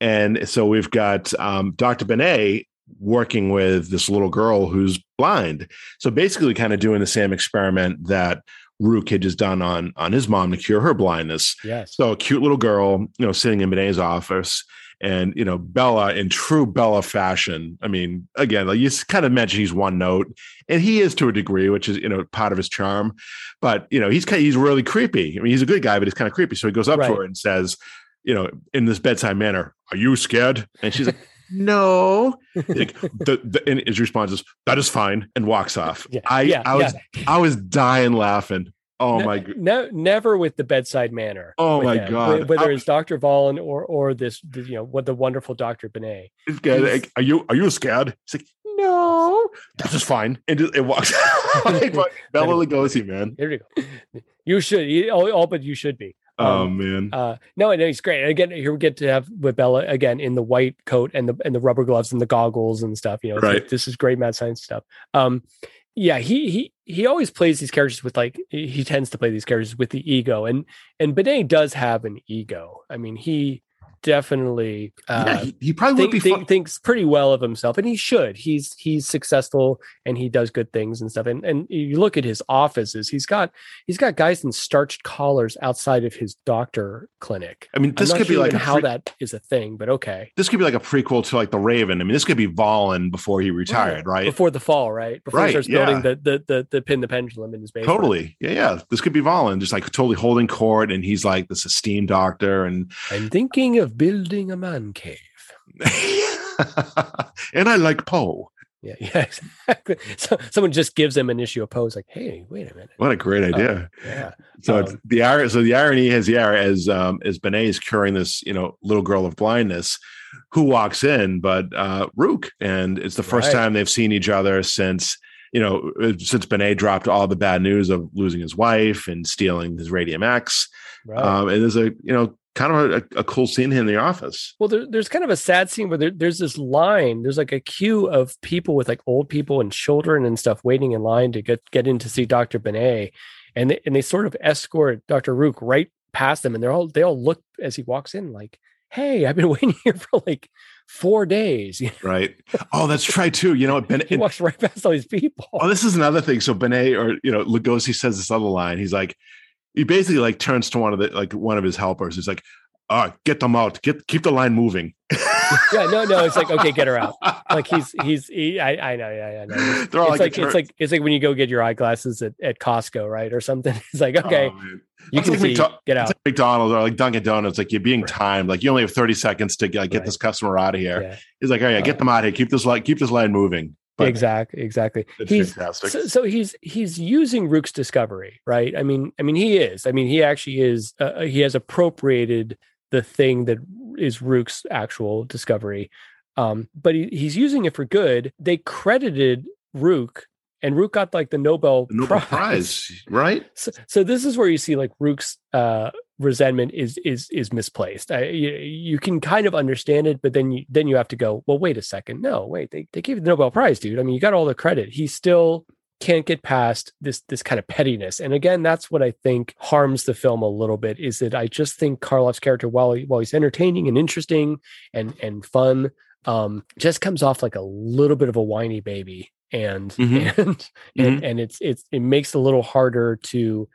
and so we've got um, Dr. Benet working with this little girl who's blind. So basically, kind of doing the same experiment that Rukh had just done on on his mom to cure her blindness. Yes. So a cute little girl, you know, sitting in Benet's office. And you know Bela in true Bela fashion. I mean, again, like you kind of mentioned, he's one note, and he is to a degree, which is you know part of his charm. But you know, he's kind he's really creepy. I mean, he's a good guy, but he's kind of creepy. So he goes up to her and says, you know, in this bedside manner, "Are you scared?" And she's like, "No." Like, the, the, and his response is, "That is fine," and walks off. Yeah, I yeah, I was I was dying laughing. Oh Ne- my god. No, never with the bedside manner. Oh my him, God. Whether I- it's Dr. Vollin or or this, the, you know, what the wonderful Dr. Benet. This guy, like, are you are you scared? He's like, no, this is fine. And it, it walks. like, but Bela Lugosi, man. Here we go. You should, you, all, all but you should be. Oh Um, man. Uh, no, no, he's great. And again, here we get to have with Bela again in the white coat and the and the rubber gloves and the goggles and stuff. You know, it's like, this is great mad science stuff. Um, yeah, he he he always plays these characters with like he tends to play these characters with the ego, and and Benet does have an ego. I mean, he definitely uh, yeah, he, he probably think, would be. think, thinks pretty well of himself, and he should. He's he's successful and he does good things and stuff. And and you look at his offices; he's got he's got guys in starched collars outside of his doctor clinic. I mean, this could be like even how pre- that is a thing, but okay. this could be like a prequel to like the Raven. I mean, this could be Vollin before he retired, right? before the fall, right? Before Right, he starts yeah. building the, the the the pin the pendulum in his basement. Totally. Yeah, yeah. This could be Vollin, just like totally holding court, and he's like this esteemed doctor, and I'm thinking of building a man cave. and I like Poe. Yeah, yeah, exactly. So someone just gives him an issue of Poe. Poe's like, hey, wait a minute. What a great idea! Yeah. so um, the irony. So the irony is, yeah, as um, as Benet is curing this, you know, little girl of blindness, who walks in, but uh, Rukh, and it's the first Right. time they've seen each other since you know since Benet dropped all the bad news of losing his wife and stealing his Radium X. Right. Um, and there's a you know kind of a, a cool scene in the office. Well, there, there's kind of a sad scene where there, there's this line. There's like a queue of people with like old people and children and stuff waiting in line to get get in to see Doctor Benet, and they, and they sort of escort Doctor Rukh right past them, and they're all they all look as he walks in like, "Hey, I've been waiting here for like four days." Right. Oh, that's right too. You know, Ben, he walks right past all these people. Oh, this is another thing. So Benet or you know, Lugosi says this other line. He's like, he basically like turns to one of the like one of his helpers. He's like, "All right, get them out. Get keep the line moving." yeah, no, no, it's like okay, get her out. Like he's he's he, I I know, yeah, yeah, no. They're all It's like, like it's like it's like when you go get your eyeglasses at, at Costco, right, or something. It's like oh, okay, Oh, you can like see, McDo- get out. like McDonald's or like Dunkin' Donuts. Like you're being Right. timed. Like you only have 30 seconds to like, get Right. this customer out of here. Yeah, He's like, "Oh yeah, get them out of here. Keep this line. Keep this line moving." But exactly, exactly. He's fantastic. so, so he's he's using Rukh's discovery, right? I mean, I mean, he is. I mean, he actually is. Uh, he has appropriated the thing that is Rukh's actual discovery, um, but he, he's using it for good. They credited Rukh, and Rukh got like the Nobel, The Nobel Prize, right? So, so this is where you see like Rukh's uh, resentment is is is misplaced. I, you, you can kind of understand it, but then you then you have to go, well, wait a second, no, wait, they they gave you the Nobel Prize, dude. I mean, you got all the credit. He still can't get past this this kind of pettiness, and again, that's what I think harms the film a little bit. Is that I just think Karloff's character, while he, while he's entertaining and interesting and and fun, um, just comes off like a little bit of a whiny baby. And Mhm. and and and it's it's it makes it a little harder to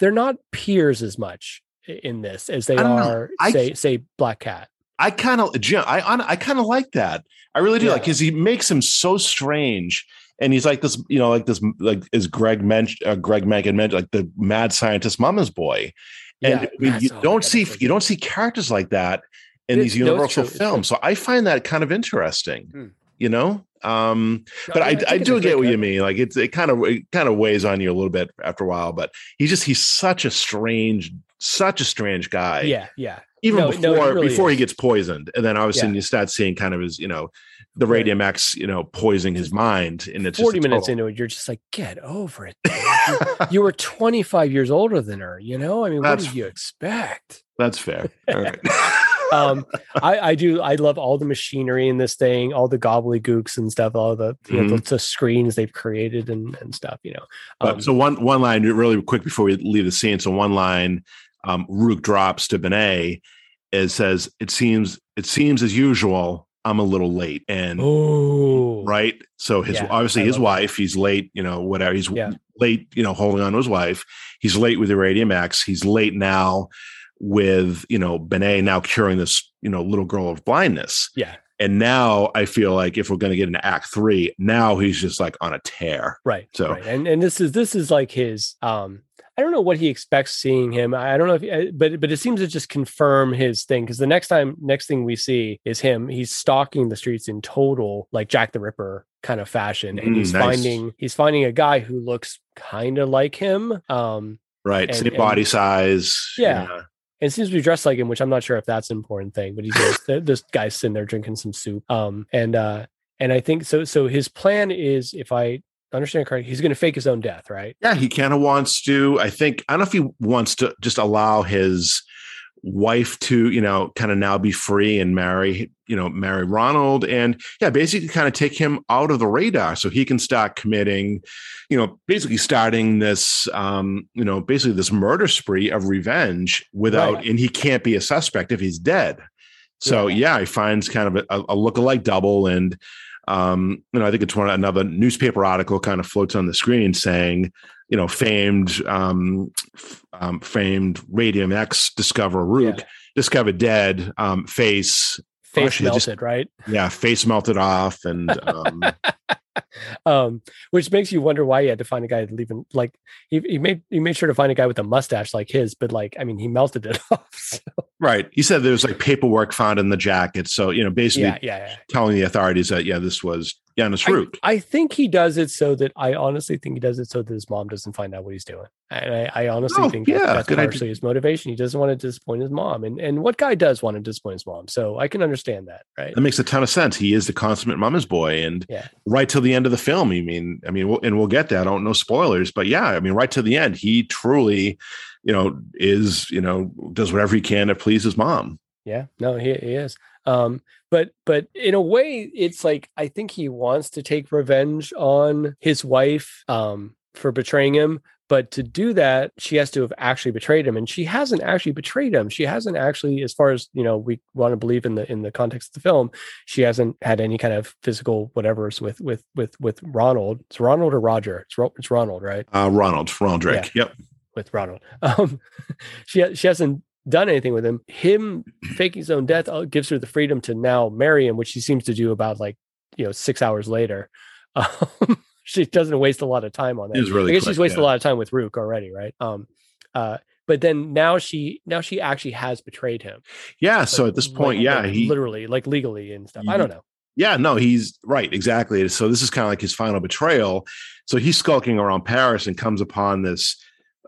they're not peers as much in this as they I don't know. are I- say say black cat I kind of, Jim, I I kind of like that. I really do, Yeah. like because he makes him so strange, and he's like this, you know, like this, like as Greg mentioned, uh, Greg Mank mentioned, like the mad scientist mama's boy, and Yeah, I mean, you that's- don't see you don't see characters like that in It- these no, Universal true, films. So I find that kind of interesting, Hmm. You know. Um, but I- I, I do get what you mean. Like it's it kind of it kind of weighs on you a little bit after a while. But he just he's such a strange, such a strange guy yeah yeah even No, no, before he really before he gets poisoned and then all of a sudden Yeah. you start seeing kind of his you know the radium x you know poisoning his mind and it's 40 just minutes total- into it you're just like get over it you, you were 25 years older than her you know i mean what That's- did you expect that's fair all right um i i do i love all the machinery in this thing all the gobbledygooks and stuff all the you know, the, the screens they've created and and stuff you know. But- um, so one one line really quick before we leave the scene so one line um rukh drops to benet it says it seems it seems as usual i'm a little late. And oh right? So his Yeah, obviously I his love that. wife he's late you know whatever he's Yeah. late you know holding on to his wife. He's late with the radium x. He's late now with you know benet now curing this you know little girl of blindness yeah and now i feel like if we're going to get into act three now he's just like on a tear right So- right. and and this is this is like his um i don't know what he expects seeing him i don't know if uh, but but it seems to just confirm his thing because the next time next thing we see is him he's stalking the streets in total like jack the ripper kind of fashion and Mm, he's nice. finding he's finding a guy who looks kind of like him um right And- same and- body size Yeah. And seems to be dressed like him, which I'm not sure if that's an important thing, but he's just, this guy's sitting there drinking some soup. Um, and uh, and I think so. So his plan is, if I understand correctly, he's going to fake his own death, right? yeah he kind of wants to i think i don't know if he wants to just allow his wife to you know kind of now be free and marry you know marry ronald and yeah basically kind of take him out of the radar so he can start committing you know basically starting this um you know basically this murder spree of revenge without right. and he can't be a suspect if he's dead so yeah, yeah he finds kind of a, a look-alike double and um, you know, I think it's one another newspaper article kind of floats on the screen saying, you know, famed um, um famed Radium X discover Rukh yeah. discovered dead, um, face face melted, just, right? Yeah, face melted off, and um, um, which makes you wonder why he had to find a guy leaving. Like he, he made he made sure to find a guy with a mustache like his, but like I mean, he melted it off. So. Right. He said there was like paperwork found in the jacket, so you know, basically yeah, yeah, yeah. telling the authorities that yeah, this was I, I, think he does it so that I honestly think he does it so that his mom doesn't find out what he's doing. And I, I honestly oh, think yeah, that's partially his motivation. He doesn't want to disappoint his mom. And and what guy does want to disappoint his mom? So I can understand that, right? That makes a ton of sense. He is the consummate mama's boy. And yeah. right till the end of the film, you mean, I mean, we'll, and we'll get that. I don't know spoilers, but yeah, I mean, right to the end, he truly, you know, is, you know, does whatever he can to please his mom. Yeah, no, he, he is. Um, but but in a way, it's like I think he wants to take revenge on his wife um, for betraying him. But to do that, she has to have actually betrayed him, and she hasn't actually betrayed him. She hasn't actually, as far as you know, we want to believe in the in the context of the film, she hasn't had any kind of physical whatever's with with with with Ronald. It's Ronald or Roger. It's it's Ronald, right? Uh, Ronald, Ronald Drake. Yeah. Yep. With Ronald, um, she she hasn't done anything with him. Him faking his own death uh, gives her the freedom to now marry him, which she seems to do about like you know six hours later. Um, she doesn't waste a lot of time on that. Really I guess quick, she's wasted yeah. a lot of time with Rukh already, right? Um, uh, but then now she now she actually has betrayed him. Yeah. Like, so at this point, like, yeah, like he literally like legally and stuff. I don't know. Yeah, no, he's right, exactly. So this is kind of like his final betrayal. So he's skulking around Paris and comes upon this.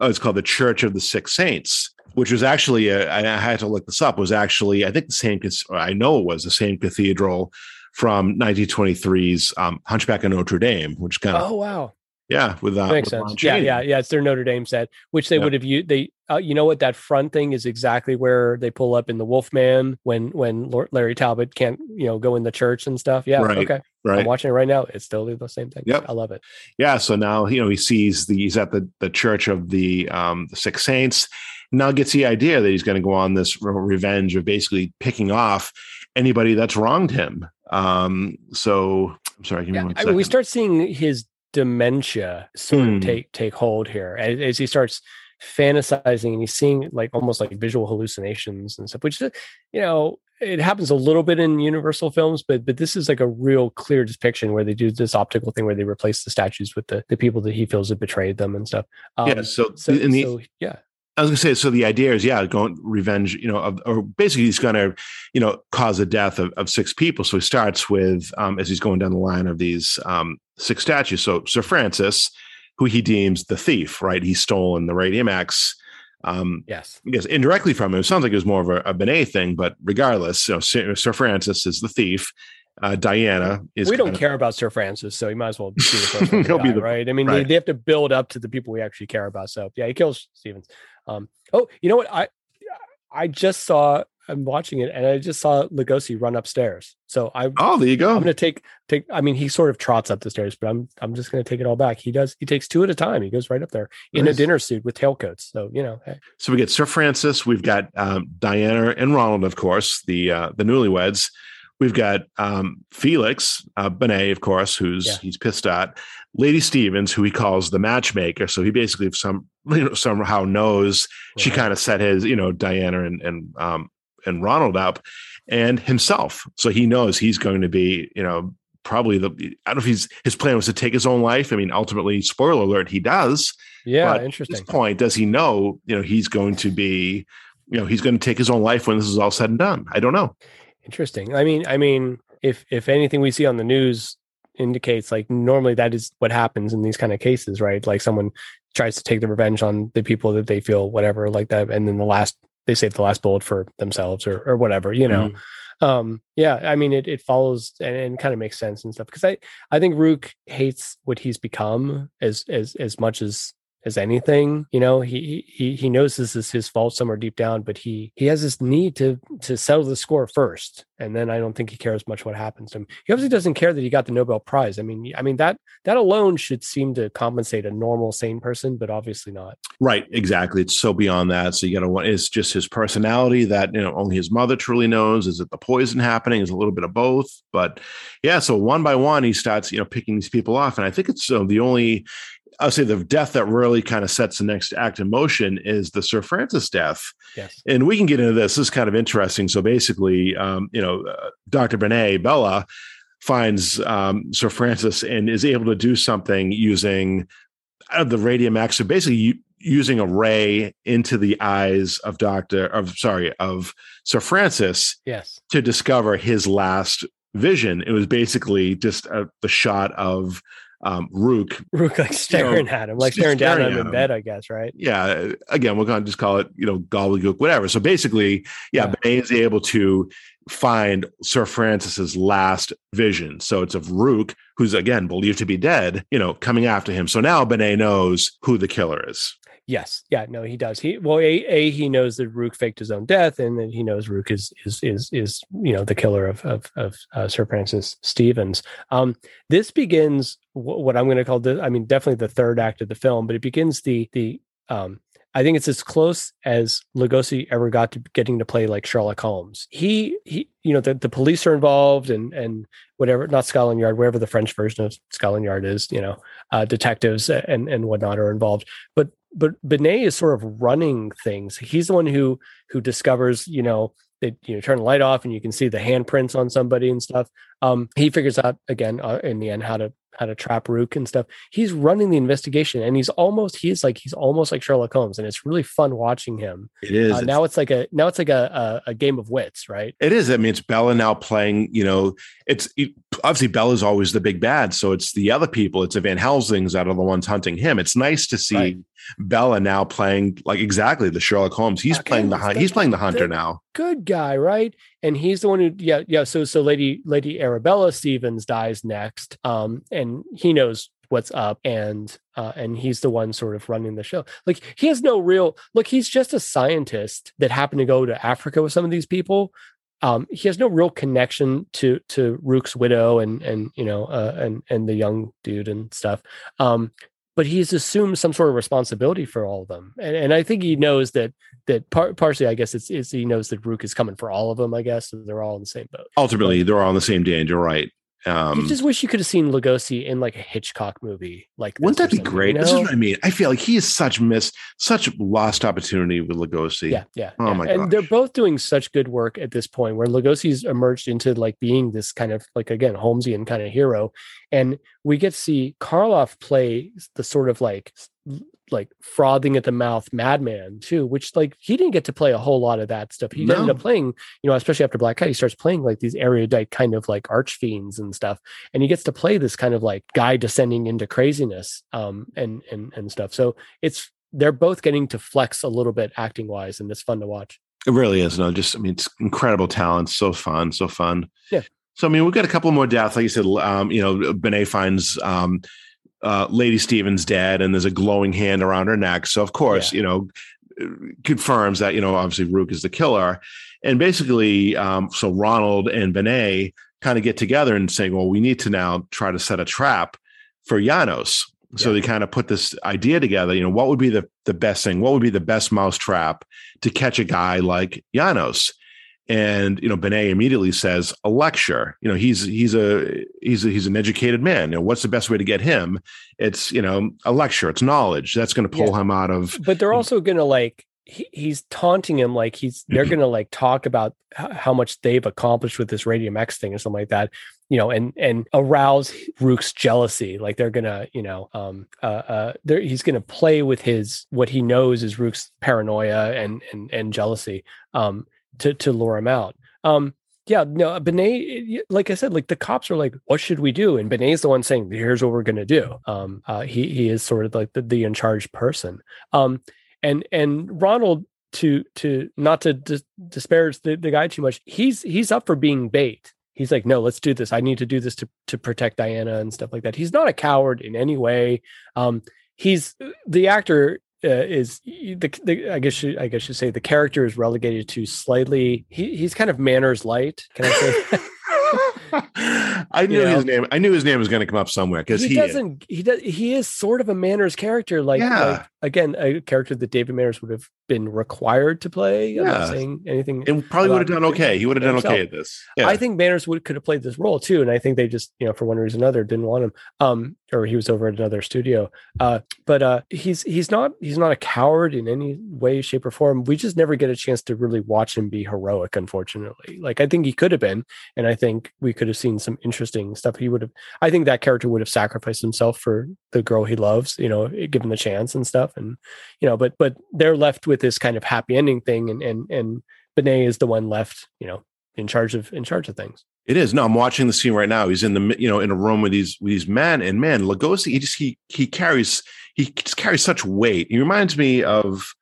Oh, it's called the Church of the Six Saints, which was actually a, I had to look this up. Was actually I think the same. I know it was the same cathedral from 1923's um, Hunchback of Notre Dame, which kind of oh wow yeah with that uh, makes with sense yeah yeah yeah it's their Notre Dame set which they yeah. would have used they uh, you know what that front thing is exactly where they pull up in the Wolfman when when Larry Talbot can't you know go in the church and stuff yeah right, okay right I'm watching it right now it's still the same thing yep. I love it yeah so now you know he sees the he's at the the church of the um the Six Saints now gets the idea that he's going to go on this revenge of basically picking off anybody that's wronged him. Um, so I'm sorry. yeah, I mean, we start seeing his dementia sort hmm. of take take hold here as, as, he starts fantasizing and he's seeing like almost like visual hallucinations and stuff, which you know it happens a little bit in Universal films, but but this is like a real clear depiction where they do this optical thing where they replace the statues with the the people that he feels have betrayed them and stuff. Um, yeah. So, so, the, so yeah. I was gonna say, so the idea is, yeah, going revenge, you know, of, or basically he's gonna, you know, cause the death of, of six people. So he starts with, um, as he's going down the line of these um, six statues. So Sir Francis, who he deems the thief, right? He's stolen the Radium X. Um, yes, yes, indirectly from him. It sounds like it was more of a, a Benet thing, but regardless, you know, Sir Francis is the thief. Uh, Diana is. We don't care about Sir Francis, so he might as well be the guy, be the, right? I mean, right. They, they, have to build up to the people we actually care about. So yeah, he kills Stevens. Um, oh, you know what? I I just saw. I'm watching it, and I just saw Lugosi run upstairs. So I oh, there you go. I'm gonna take take. I mean, he sort of trots up the stairs, but I'm I'm just gonna take it all back. He does. He takes two at a time. He goes right up there in a dinner suit with tailcoats. So you know. Hey. So we get Sir Francis. We've got um, Diana and Ronald, of course, the uh, the newlyweds. We've got um, Felix uh, Benet, of course, who's yeah. he's pissed at. Lady Stevens, who he calls the matchmaker. So he basically some you know somehow knows right. she kind of set his you know Diana and and um, and Ronald up, and himself. So he knows he's going to be you know probably the I don't know if he's his plan was to take his own life. I mean, ultimately, spoiler alert, he does. Yeah, but interesting. At this point, does he know you know he's going to be you know he's going to take his own life when this is all said and done? I don't know. Interesting. I mean, I mean, if if anything we see on the news indicates like normally that is what happens in these kind of cases, right? Like someone tries to take the revenge on the people that they feel whatever like that, and then the last they save the last bullet for themselves or or whatever, you know. Mm. Um, yeah, I mean it it follows and, and kind of makes sense and stuff because I I think Rukh hates what he's become as as as much as as anything. You know, he he he knows this is his fault somewhere deep down, but he he has this need to to settle the score first, and then I don't think he cares much what happens to him. He obviously doesn't care that he got the Nobel Prize. I mean, I mean that that alone should seem to compensate a normal sane person, but obviously not. Right, exactly. It's so beyond that. So you got to. Want, it's just his personality that you know only his mother truly knows. Is it the poison happening? Is a little bit of both? But yeah, so one by one he starts you know picking these people off, and I think it's uh, the only I'll say the death that really kind of sets the next act in motion is the Sir Francis death. Yes. And we can get into this. This is kind of interesting. So basically, um, you know, uh, Dr. Benet Bela finds um, Sir Francis and is able to do something using uh, the radium X. So basically, using a ray into the eyes of Doctor of sorry of Sir Francis. Yes. To discover his last vision. It was basically just a, the shot of um, Rukh. Rukh like staring you know, at him, like staring, staring down on him in bed, I guess, right? Yeah. Again, we're going to just call it, you know, gobbledygook, whatever. So basically, yeah, yeah. Benet is able to find Sir Francis's last vision. So it's of Rukh, who's again believed to be dead, you know, coming after him. So now Benet knows who the killer is. Yes, yeah, no, he does. He well, a, a he knows that Rukh faked his own death, and then he knows Rukh is is is is you know the killer of of, of uh, Sir Francis Stevens. Um, this begins what I'm going to call the, I mean, definitely the third act of the film, but it begins the the um, I think it's as close as Lugosi ever got to getting to play like Sherlock Holmes. He he, you know, the, the police are involved and and whatever, not Scotland Yard, wherever the French version of Scotland Yard is, you know, uh, detectives and and whatnot are involved. But but Benet is sort of running things. He's the one who who discovers, you know, that you know turn the light off and you can see the handprints on somebody and stuff. Um, he figures out again uh, in the end how to how to trap Rukh and stuff. He's running the investigation, and he's almost he's like he's almost like Sherlock Holmes, and it's really fun watching him. It is. Uh, now it's like a now it's like a, a, a game of wits, right? It is. I mean, it's Bela now playing. You know, it's it, obviously Bela's always the big bad, so it's the other people. It's the Van Helsings that are the ones hunting him. It's nice to see right. Bela now playing like exactly the Sherlock Holmes. He's okay, playing the he's playing the hunter now. Good guy, right? And he's the one who yeah yeah. So so Lady Lady Arabella Stevens dies next, um, and he knows what's up and uh, and he's the one sort of running the show like he has no real look he's just a scientist that happened to go to africa with some of these people um, he has no real connection to to Rukh's widow and and you know uh, and and the young dude and stuff. Um, but he's assumed some sort of responsibility for all of them, and, and I think he knows that that par- partially, I guess it's, it's he knows that Rukh is coming for all of them. I guess so they're all in the same boat. Ultimately, but, they're all in the same danger, right? Um, you just wish you could have seen Lugosi in like a Hitchcock movie. Like, wouldn't that be great? You know? This is what I mean. I feel like he is such missed, such lost opportunity with Lugosi. Yeah, yeah. Oh yeah. my god! And they're both doing such good work at this point, where Lugosi's emerged into like being this kind of like again Holmesian kind of hero, and we get to see Karloff play the sort of like like frothing at the mouth madman too which like he didn't get to play a whole lot of that stuff he no. ended up playing you know especially after black cat he starts playing like these erudite kind of like arch fiends and stuff and he gets to play this kind of like guy descending into craziness um and and and stuff so it's they're both getting to flex a little bit acting wise and it's fun to watch it really is no just i mean it's incredible talent so fun so fun yeah so I mean, we've got a couple more deaths. Like you said, um, you know, Benet finds um, uh, Lady Stevens dead, and there's a glowing hand around her neck. So of course, yeah. you know, confirms that you know obviously Rukh is the killer, and basically, um, so Ronald and Benet kind of get together and say, well, we need to now try to set a trap for Janos. So yeah. they kind of put this idea together. You know, what would be the the best thing? What would be the best mouse trap to catch a guy like Janos? And you know Benet immediately says a lecture. You know he's he's a he's a, he's an educated man. You know what's the best way to get him? It's you know a lecture. It's knowledge. That's going to pull yeah. him out of but they're also going to like he, he's taunting him like he's they're going to like talk about how much they've accomplished with this radium x thing or something like that you know and and arouse rukh's jealousy. Like they're gonna you know um uh, uh he's gonna play with his what he knows is rukh's paranoia and and and jealousy. Um to to lure him out. Um, yeah, no, Benet, like I said, like the cops are like, "What should we do?" And Benet's the one saying, "Here's what we're gonna do." Um, uh, he he is sort of like the, the in charge person. Um, and and Ronald to to not to dis- disparage the, the guy too much, he's he's up for being bait. He's like, "No, let's do this. I need to do this to to protect Diana and stuff like that." He's not a coward in any way. Um, he's the actor uh, is the, the I guess you, I guess you say the character is relegated to slightly he, he's kind of manners light. Can I say? I knew you know, his name. I knew his name was going to come up somewhere because he, he, doesn't. He does. He is sort of a manners character, like, yeah. like again, a character that David Manners would have been required to play. I'm Yeah. not saying anything. and probably would have done okay. He would have done himself. okay at this. Yeah. I think Manners would could have played this role too, and I think they just you know for one reason or another didn't want him. Um, or he was over at another studio. Uh, but uh, he's he's not he's not a coward in any way, shape, or form. We just never get a chance to really watch him be heroic. Unfortunately, like I think he could have been, and I think we could have seen some interesting stuff. He would have. I think that character would have sacrificed himself for the girl he loves. You know, eh, given the chance and stuff, and you know, but but they're left with this kind of happy ending thing, and and and Benet is the one left. You know, in charge of in charge of things. It is. No, I'm watching the scene right now. He's in the you know in a room with these with these men and man, Lugosi. He just he he carries he just carries such weight. He reminds me of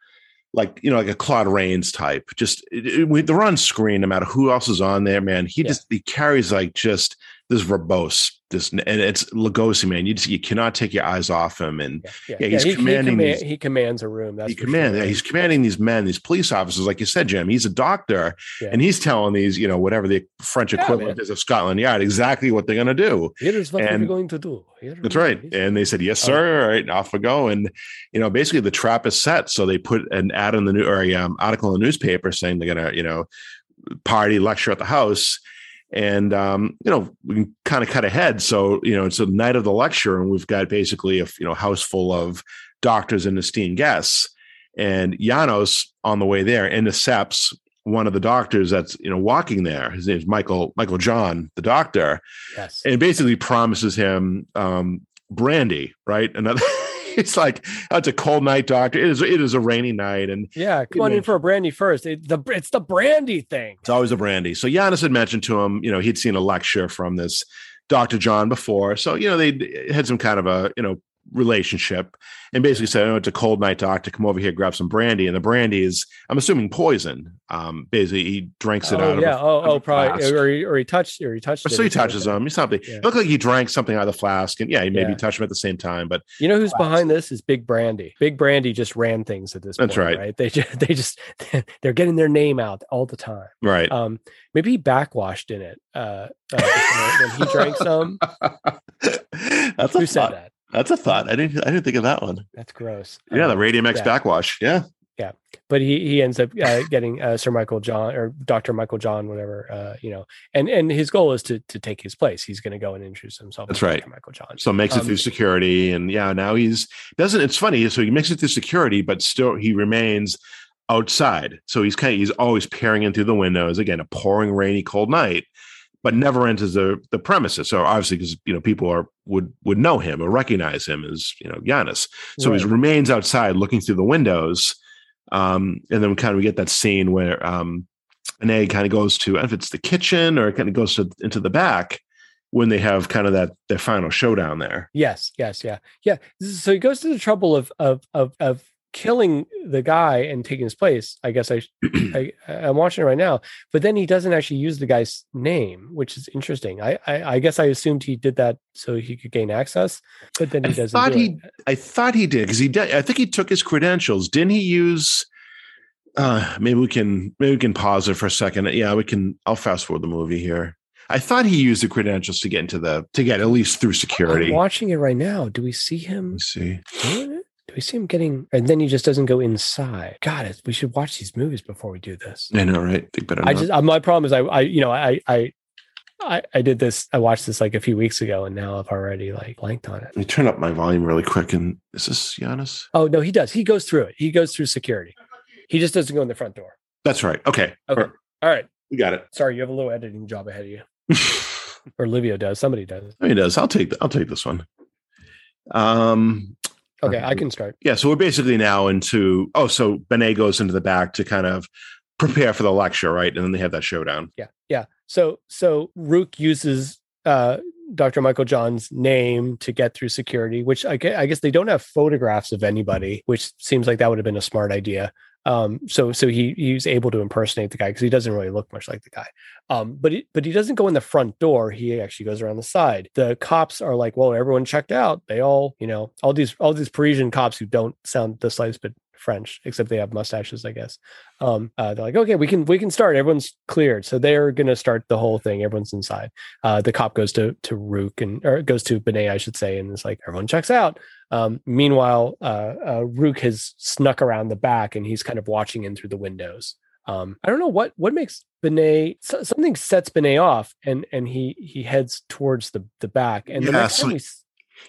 like you know like a Claude Rains type. Just it, it- when they're on screen, no matter who else is on there, man. He Yeah. just he carries like just this verbose. This and it's Lugosi, man. You just you cannot take your eyes off him, and Yeah, Yeah, he's he, commanding He, these- he commands a room. That's he command sure. yeah, he's commanding these men, these police officers, like you said, Jim. He's a doctor, Yeah. and he's telling these, you know, whatever the French equivalent man. is of Scotland Yard, exactly what they're going to do. Here is what and- we're going to do. Here That's right. And they said, "Yes, Oh. sir." All right, off we go. And you know, basically, the trap is set. So they put an ad in the new or a um, article in the newspaper saying they're going to, you know, party lecture at the house. And um, you know, we can kind of cut ahead. So you know, it's the night of the lecture, and we've got basically a you know house full of doctors and esteemed guests. And Janos on the way there intercepts one of the doctors that's you know walking there. His name's Michael Michael John, the doctor Yes. and basically promises him um, brandy, right? Another. it's like oh, it's a cold night, doctor. It is. It is a rainy night, and yeah. Come on in for a brandy first. It, the it's the brandy thing. it's always a brandy. So Janos had mentioned to him, you know, he'd seen a lecture from this Dr. John before, so you know they had some kind of a you know relationship, and basically said, "Oh, it's a cold night, doc, to Come over here, grab some brandy." And the brandy is, I'm assuming, poison. Um, basically, he drinks it Oh out of yeah. a, oh oh a probably flask. or he, or he touched or he touched. It so he touches like that. him. He something. Yeah. It looked like he drank something out of the flask, and yeah, he maybe Yeah. touched him at the same time. But You know who's behind this is Big Brandy. Big Brandy just ran things at this. That's point, right. Right. They just they just they're getting their name out all the time. right, Um, maybe he backwashed in it. Uh, uh when he drank some. that's Who a said thought. that? That's a thought. I didn't. I didn't think of that one. That's gross. Yeah, the Um, Radium X yeah. backwash. Yeah, Yeah, but he he ends up uh, getting uh, Sir Michael John or Doctor Michael John, whatever, uh, you know, and and his goal is to to take his place. He's going to go and introduce himself. That's right. Dr. Michael John. so makes it Um, through security, and yeah, now he's doesn't. It's funny. So he makes it through security, but still he remains outside. So he's kind of he's always peering in through the windows. Again, a pouring, rainy, cold night, but never enters the the premises. So obviously, because you know people are would would know him or recognize him as you know Janos. So he remains outside looking through the windows. Um, and then we kind of get that scene where um Ane kind of goes to if it's the kitchen or it kind of goes to into the back when they have kind of that their final showdown there. Yes, yes, yeah, yeah. So he goes to the trouble of of of of killing the guy and taking his place. I guess I, I I'm watching it right now, but then he doesn't actually use the guy's name, which is interesting. I I, I guess I assumed he did that so he could gain access, but then he I doesn't. thought do he it. I thought he did because he did I think he took his credentials. Didn't he use uh maybe we can maybe we can pause it for a second. Yeah, we can I'll fast forward the movie here. I thought he used the credentials to get into the to get at least through security. I'm watching it right now. Do we see him Let's see. Doing it? Do we see him getting? And then he just doesn't go inside. God, it, we should watch these movies before we do this. I know, right? Think better I not. just uh, my problem is I I you know I I I I did this. I watched this like a few weeks ago, and now I've already like blanked on it. Let me turn up my volume really quick. And is this Janos? Oh no, he does. He goes through it. He goes through security. He just doesn't go in the front door. That's right. Okay. Okay. All right. We got it. Sorry, you have a little editing job ahead of you, or Livio does. Somebody does. he does. I'll take. I'll take this one. Um. Okay. I can start. Yeah. So we're basically now into. Oh, so Benet goes into the back to kind of prepare for the lecture, right? And then they have that showdown. Yeah, yeah. So so Rukh uses uh Dr. Michael John's name to get through security, which I guess, I guess they don't have photographs of anybody, which seems like that would have been a smart idea. Um, so so he he's able to impersonate the guy because he doesn't really look much like the guy. Um, but he, but he doesn't go in the front door. He actually goes around the side. The cops are like, well, everyone checked out. They all, you know, all these all these Parisian cops who don't sound the slightest bit French, except they have mustaches, I guess. Um, uh, they're like, okay, we can we can start. Everyone's cleared, so they're gonna start the whole thing. Everyone's inside. Uh, the cop goes to to Rukh and or goes to Benet, I should say, and it's like everyone checks out. Um, meanwhile, uh, uh, Rukh has snuck around the back and he's kind of watching in through the windows. Um, I don't know what what makes Benet so, something sets Benet off, and and he he heads towards the the back. And the Yeah, next so- time we,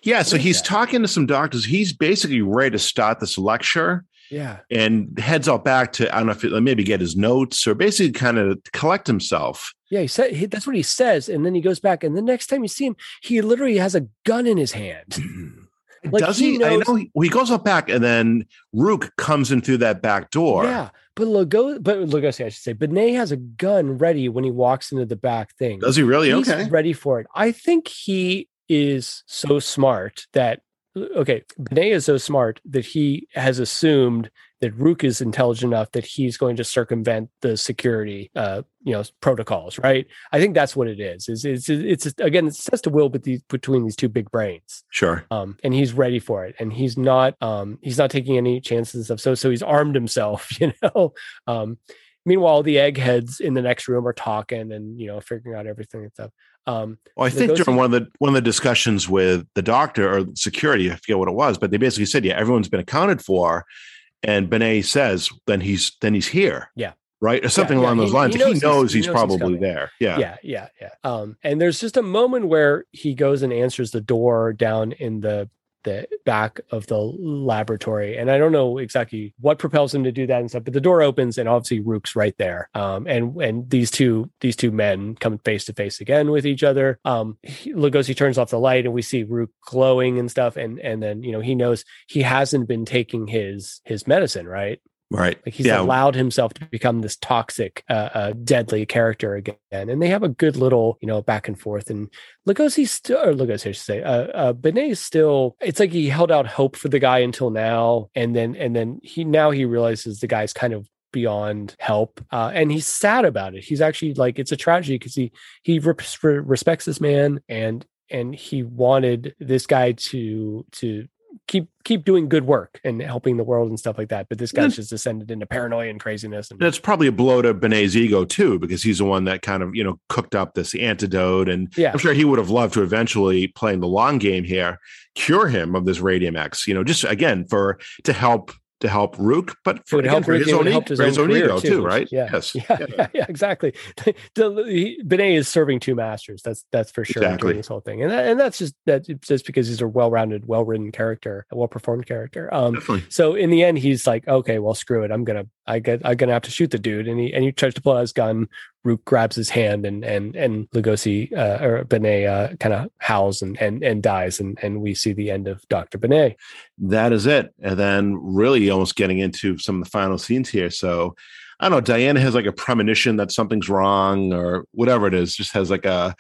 Yeah, so he's talking to some doctors. He's basically ready to start this lecture yeah, and heads out back to I don't know if it, maybe get his notes or basically kind of collect himself. yeah, he said he, that's what he says, and then he goes back, and the next time you see him, he literally has a gun in his hand. Like, Does he he? I know he, he goes out back, and then Rukh comes in through that back door. Yeah, but Lugo, but Lugosi, I should say, Benet has a gun ready when he walks into the back thing. Does he really? He's okay. ready for it. I think he is so smart that okay, Benet is so smart that he has assumed that Rukh is intelligent enough that he's going to circumvent the security uh you know protocols, right? I think that's what it is. Is it's it's, it's again it says to will between these two big brains. Sure. Um and he's ready for it and he's not um he's not taking any chances stuff. So so he's armed himself, you know. Um meanwhile the eggheads in the next room are talking and you know figuring out everything and stuff. Um Well, I think during one of the one of the discussions with the doctor or security, I forget what it was, but they basically said, "Yeah, everyone's been accounted for," and Benet says, "Then he's then he's here." Yeah. Right, or something yeah, along he- those lines. he He knows knows, he's- he's, he he's probably coming. there. Yeah. yeah yeah yeah um and there's just a moment where he goes and answers the door down in the the back of the laboratory. And i don't know exactly what propels him to do that and stuff but the door opens and obviously rukh's right there. Um and and these two these two men come face to face again with each other. Um he, lugosi turns off the light and we see rukh glowing and stuff. And and then you know he knows he hasn't been taking his his medicine right Right. like he's yeah. allowed himself to become this toxic, uh, uh, deadly character again, and they have a good little, you know, back and forth. And Lugosi still, or Lugosi, I should say, uh, uh, Benet is still. It's like he held out hope for the guy until now, and then and then he now he realizes the guy's kind of beyond help, uh, and he's sad about it. He's actually like it's a tragedy because he he res- respects this man and and he wanted this guy to to keep keep doing good work and helping the world and stuff like that. But this guy's just descended into paranoia and craziness. And That's probably a blow to Benet's ego too, because he's the one that kind of you know cooked up this antidote, and yeah, I'm sure he would have loved to eventually playing the long game here, cure him of this radium X. You know, just again for to help to help Rukh, but for, again, help for Rukh, his own, e- his for his own own ego too, too, right? yeah. Yes. yeah, yeah, yeah, exactly. Benet is serving two masters. That's that's for sure. Exactly. Doing this whole thing, and that, and that's just that's just because he's a well-rounded, well-written character, a well-performed character. Um, Definitely. so in the end, he's like, okay, well, screw it. I'm gonna, I get, I'm gonna have to shoot the dude, and he and he tries to pull out his gun. Rukh grabs his hand, and and and Lugosi uh, or Benet uh, kind of howls and and and dies, and and we see the end of Doctor Benet. That is it. And then really almost getting into some of the final scenes here. So I don't know, Diana has like a premonition that something's wrong or whatever it is, just has like a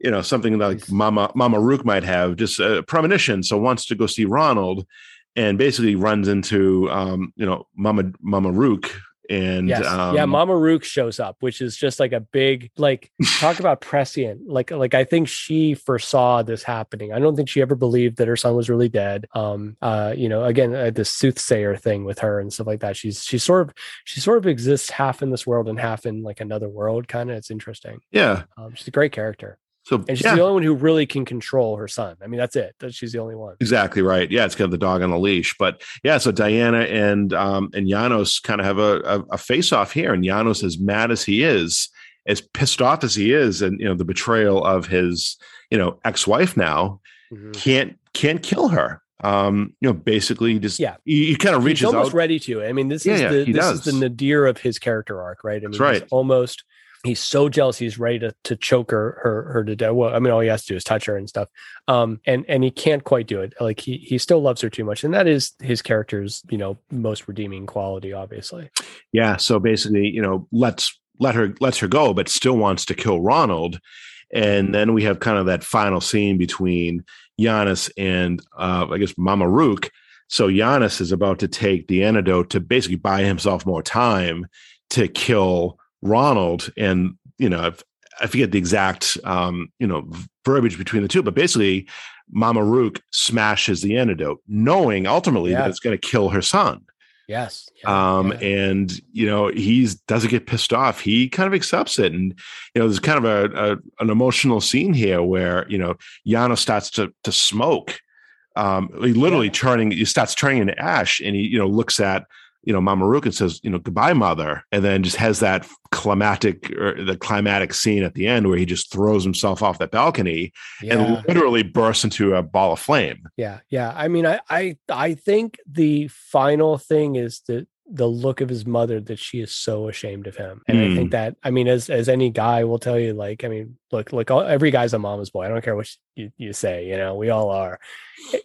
you know, something like Mama Mama Rukh might have, just a premonition. So wants to go see Ronald and basically runs into um, you know, Mama Mama Rukh and Yes. um, yeah, Mama Rukh shows up, which is just like a big like talk about prescient. Like like I think she foresaw this happening. I don't think she ever believed that her son was really dead. Um uh you know, again, uh, the soothsayer thing with her and stuff like that. She's she's sort of she sort of exists half in this world and half in like another world kind of. It's interesting. yeah. Um she's a great character. So And she's yeah. the only one who really can control her son. I mean, that's it. That she's the only one. Exactly right. Yeah, it's kind of the dog on the leash. But yeah, so Diana and um and Janos kind of have a, a, a face off here, and Janos, as mad as he is, as pissed off as he is, and you know the betrayal of his you know ex wife now Mhm. can't can't kill her. Um, you know, basically just Yeah. he, he kind of He's reaches almost out. ready to. I mean, this Yeah, is the he this does. is the nadir of his character arc, right? I mean, That's right. he's almost he's so jealous he's ready to to choke her her her to death. Well, I mean, all he has to do is touch her and stuff. Um, and and he can't quite do it. Like he he still loves her too much, and that is his character's you know most redeeming quality, obviously. Yeah, so basically, you know, lets let her lets her go, but still wants to kill Ronald. And then we have kind of that final scene between Janos and uh, I guess Mama Rukh. So Janos is about to take the antidote to basically buy himself more time to kill Ronald. And, you know, I forget the exact, um, you know, verbiage between the two, but basically Mama Rukh smashes the antidote, knowing ultimately yeah. that it's going to kill her son. Yes. Yeah, um, yeah. and you know, he doesn't get pissed off. He kind of accepts it. And you know, there's kind of a, a an emotional scene here where, you know, Yano starts to to smoke. Um, he literally yeah. turning, he starts turning into ash and he, you know, looks at you know, Mama Rukh says, you know, goodbye, mother, and then just has that climatic or the climatic scene at the end where he just throws himself off that balcony yeah. and literally bursts into a ball of flame. Yeah, yeah. I mean, I, I, I think the final thing is that the look of his mother that she is so ashamed of him and mm. i think hmm. that i mean as as any guy will tell you like i mean look look all, every guy's a mama's boy i don't care what you, you say you know we all are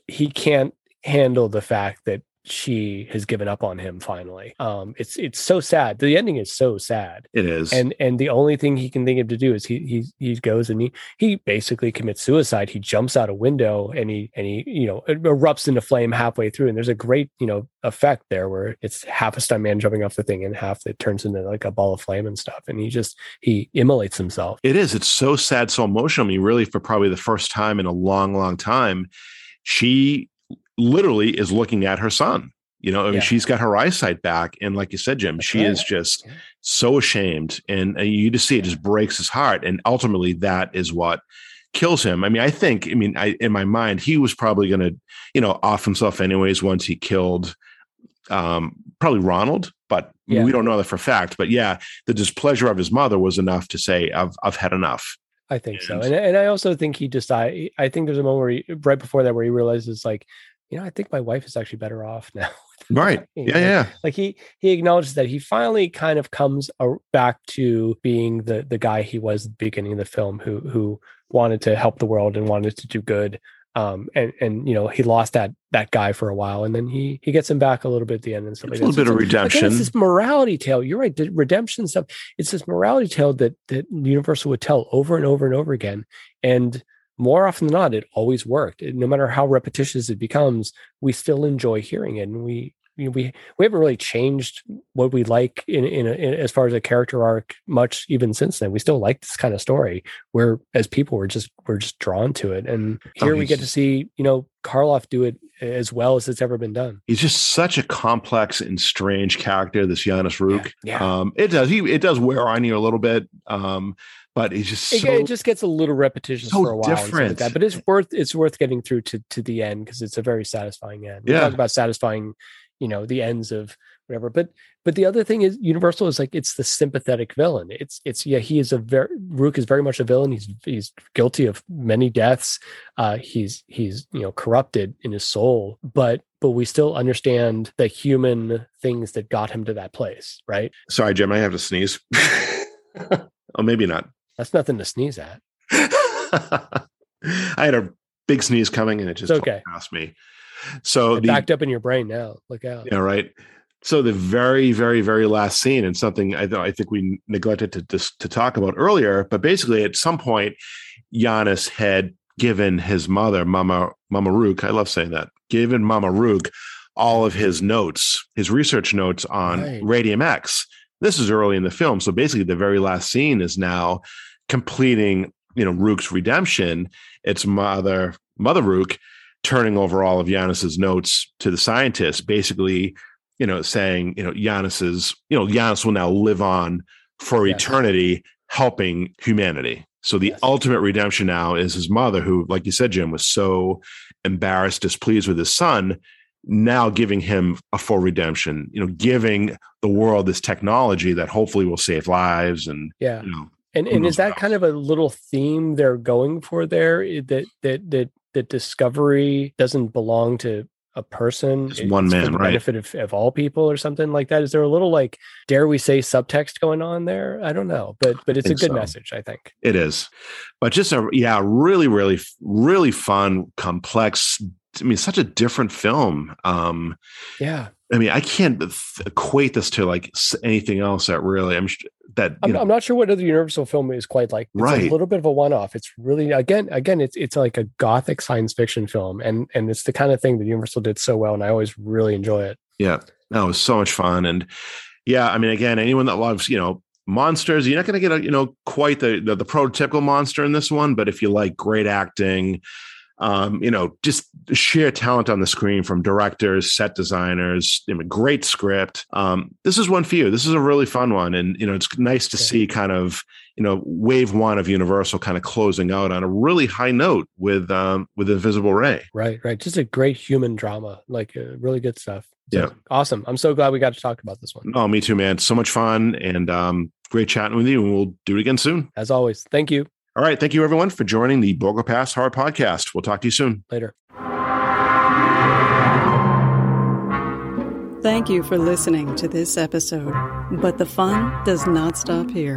he can't handle the fact that she has given up on him finally. Um, it's it's so sad. The ending is so sad. It is. And and the only thing he can think of to do is he he he goes and he he basically commits suicide. He jumps out a window and he and he you know erupts into flame halfway through. And there's a great you know effect there where it's half a stuntman jumping off the thing and half it turns into like a ball of flame and stuff. And he just he immolates himself. It is. It's so sad, so emotional. I mean, really, for probably the first time in a long, long time, she literally is looking at her son. You know, I mean, yeah. she's got her eyesight back, and like you said, Jim, she is just so ashamed, and, and you just see it just breaks his heart, and ultimately that is what kills him. I mean, I think, I mean, I in my mind, he was probably going to, you know, off himself anyways once he killed um probably Ronald, but yeah. we don't know that for fact. But yeah, the displeasure of his mother was enough to say, I've I've had enough. I think and, so. And and I also think he just I I think there's a moment where he, right before that where he realizes like you know, I think my wife is actually better off now. right. Yeah, yeah. Like he he acknowledges that he finally kind of comes back to being the the guy he was at the beginning of the film, who who wanted to help the world and wanted to do good. Um, and and you know he lost that that guy for a while, and then he he gets him back a little bit at the end and stuff. Like a little bit of redemption. It's this morality tale. You're right. The redemption stuff. It's this morality tale that that Universal would tell over and over and over again, and more often than not, it always worked. No matter how repetitious it becomes, we still enjoy hearing it, and we you know, we we haven't really changed what we like in, in, a, in, as far as a character arc much even since then. We still like this kind of story where as people we're just we're just drawn to it. And oh, here oh, we get to see, you know, Karloff do it as well as it's ever been done. He's just such a complex and strange character, this Janos Rukh. Yeah, yeah. Um, it does he it does wear on you a little bit. Um, but he's just so, it, just gets a little repetitious so for a while. Different. Like that, but it's worth it's worth getting through to to the end because it's a very satisfying end. We yeah. talk about satisfying, you know, the ends of whatever. But but the other thing is Universal is like it's the sympathetic villain. It's it's yeah, he is a very Rukh is very much a villain. He's he's guilty of many deaths. Uh he's he's you know corrupted in his soul, but but we still understand the human things that got him to that place, right? Sorry, Jim, I have to sneeze. oh, maybe not. That's nothing to sneeze at. I had a big sneeze coming and it just okay. passed me. So it the, backed up in your brain now. Look out. Yeah, right. So the very, very, very last scene, and something I, I think we neglected to, to to talk about earlier, but basically at some point, Janos had given his mother, Mama Mama Rukh, I love saying that, given Mama Rukh all of his notes, his research notes on right. Radium X. This is early in the film, so basically the very last scene is now completing, you know, Rukh's redemption. It's mother, Mother Rukh, turning over all of Janos's notes to the scientists, basically, you know, saying, you know, Janos's, you know, Janos will now live on for yes. eternity, helping humanity. So the yes. ultimate redemption now is his mother, who, like you said, Jim, was so embarrassed, displeased with his son, now giving him a full redemption, you know, giving the world this technology that hopefully will save lives and yeah. You know, and and is that kind of a little theme they're going for there? That that that that discovery doesn't belong to a person, it's one man, right? Benefit of, of all people, or something like that. Is there a little like dare we say subtext going on there? I don't know, but but it's a good so. message. I think it is. But just a yeah, really, really, really fun, complex I mean, such a different film. Um, yeah, I mean, I can't equate this to like anything else that really I'm that I'm, I'm, not sure what other Universal film is quite like. It's right, a little bit of a one-off. It's really again, again, it's it's like a gothic science fiction film, and and it's the kind of thing that Universal did so well, and I always really enjoy it. Yeah, that was so much fun, and yeah, I mean, again, anyone that loves you know monsters, you're not going to get a you know quite the, the the prototypical monster in this one, but if you like great acting um, you know, just sheer talent on the screen from directors, set designers, you know, great script. Um, this is one for you. This is a really fun one. And, you know, it's nice to see kind of, you know, wave one of Universal kind of closing out on a really high note with, um, with Invisible Ray. Right, right. Just a great human drama, like uh, really good stuff. So, yeah. Awesome. I'm so glad we got to talk about this one. Oh, me too, man. So much fun and um, great chatting with you. And we'll do it again soon. As always. Thank you. All right. Thank you, everyone, for joining the Borgo Pass Horror Podcast. We'll talk to you soon. Later. Thank you for listening to this episode. But the fun does not stop here.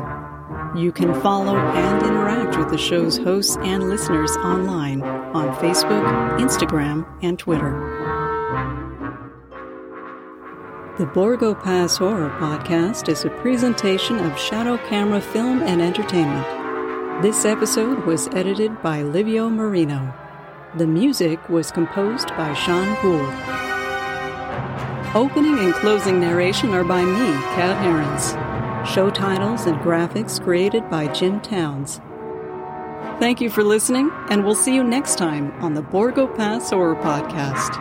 You can follow and interact with the show's hosts and listeners online on Facebook, Instagram, and Twitter. The Borgo Pass Horror Podcast is a presentation of Shadow Camera Film and Entertainment. This episode was edited by Livio Marino. The music was composed by Sean Gould. Opening and closing narration are by me, Kat Herons. Show titles and graphics created by Jim Towns. Thank you for listening, and we'll see you next time on the Borgo Pass Horror Podcast.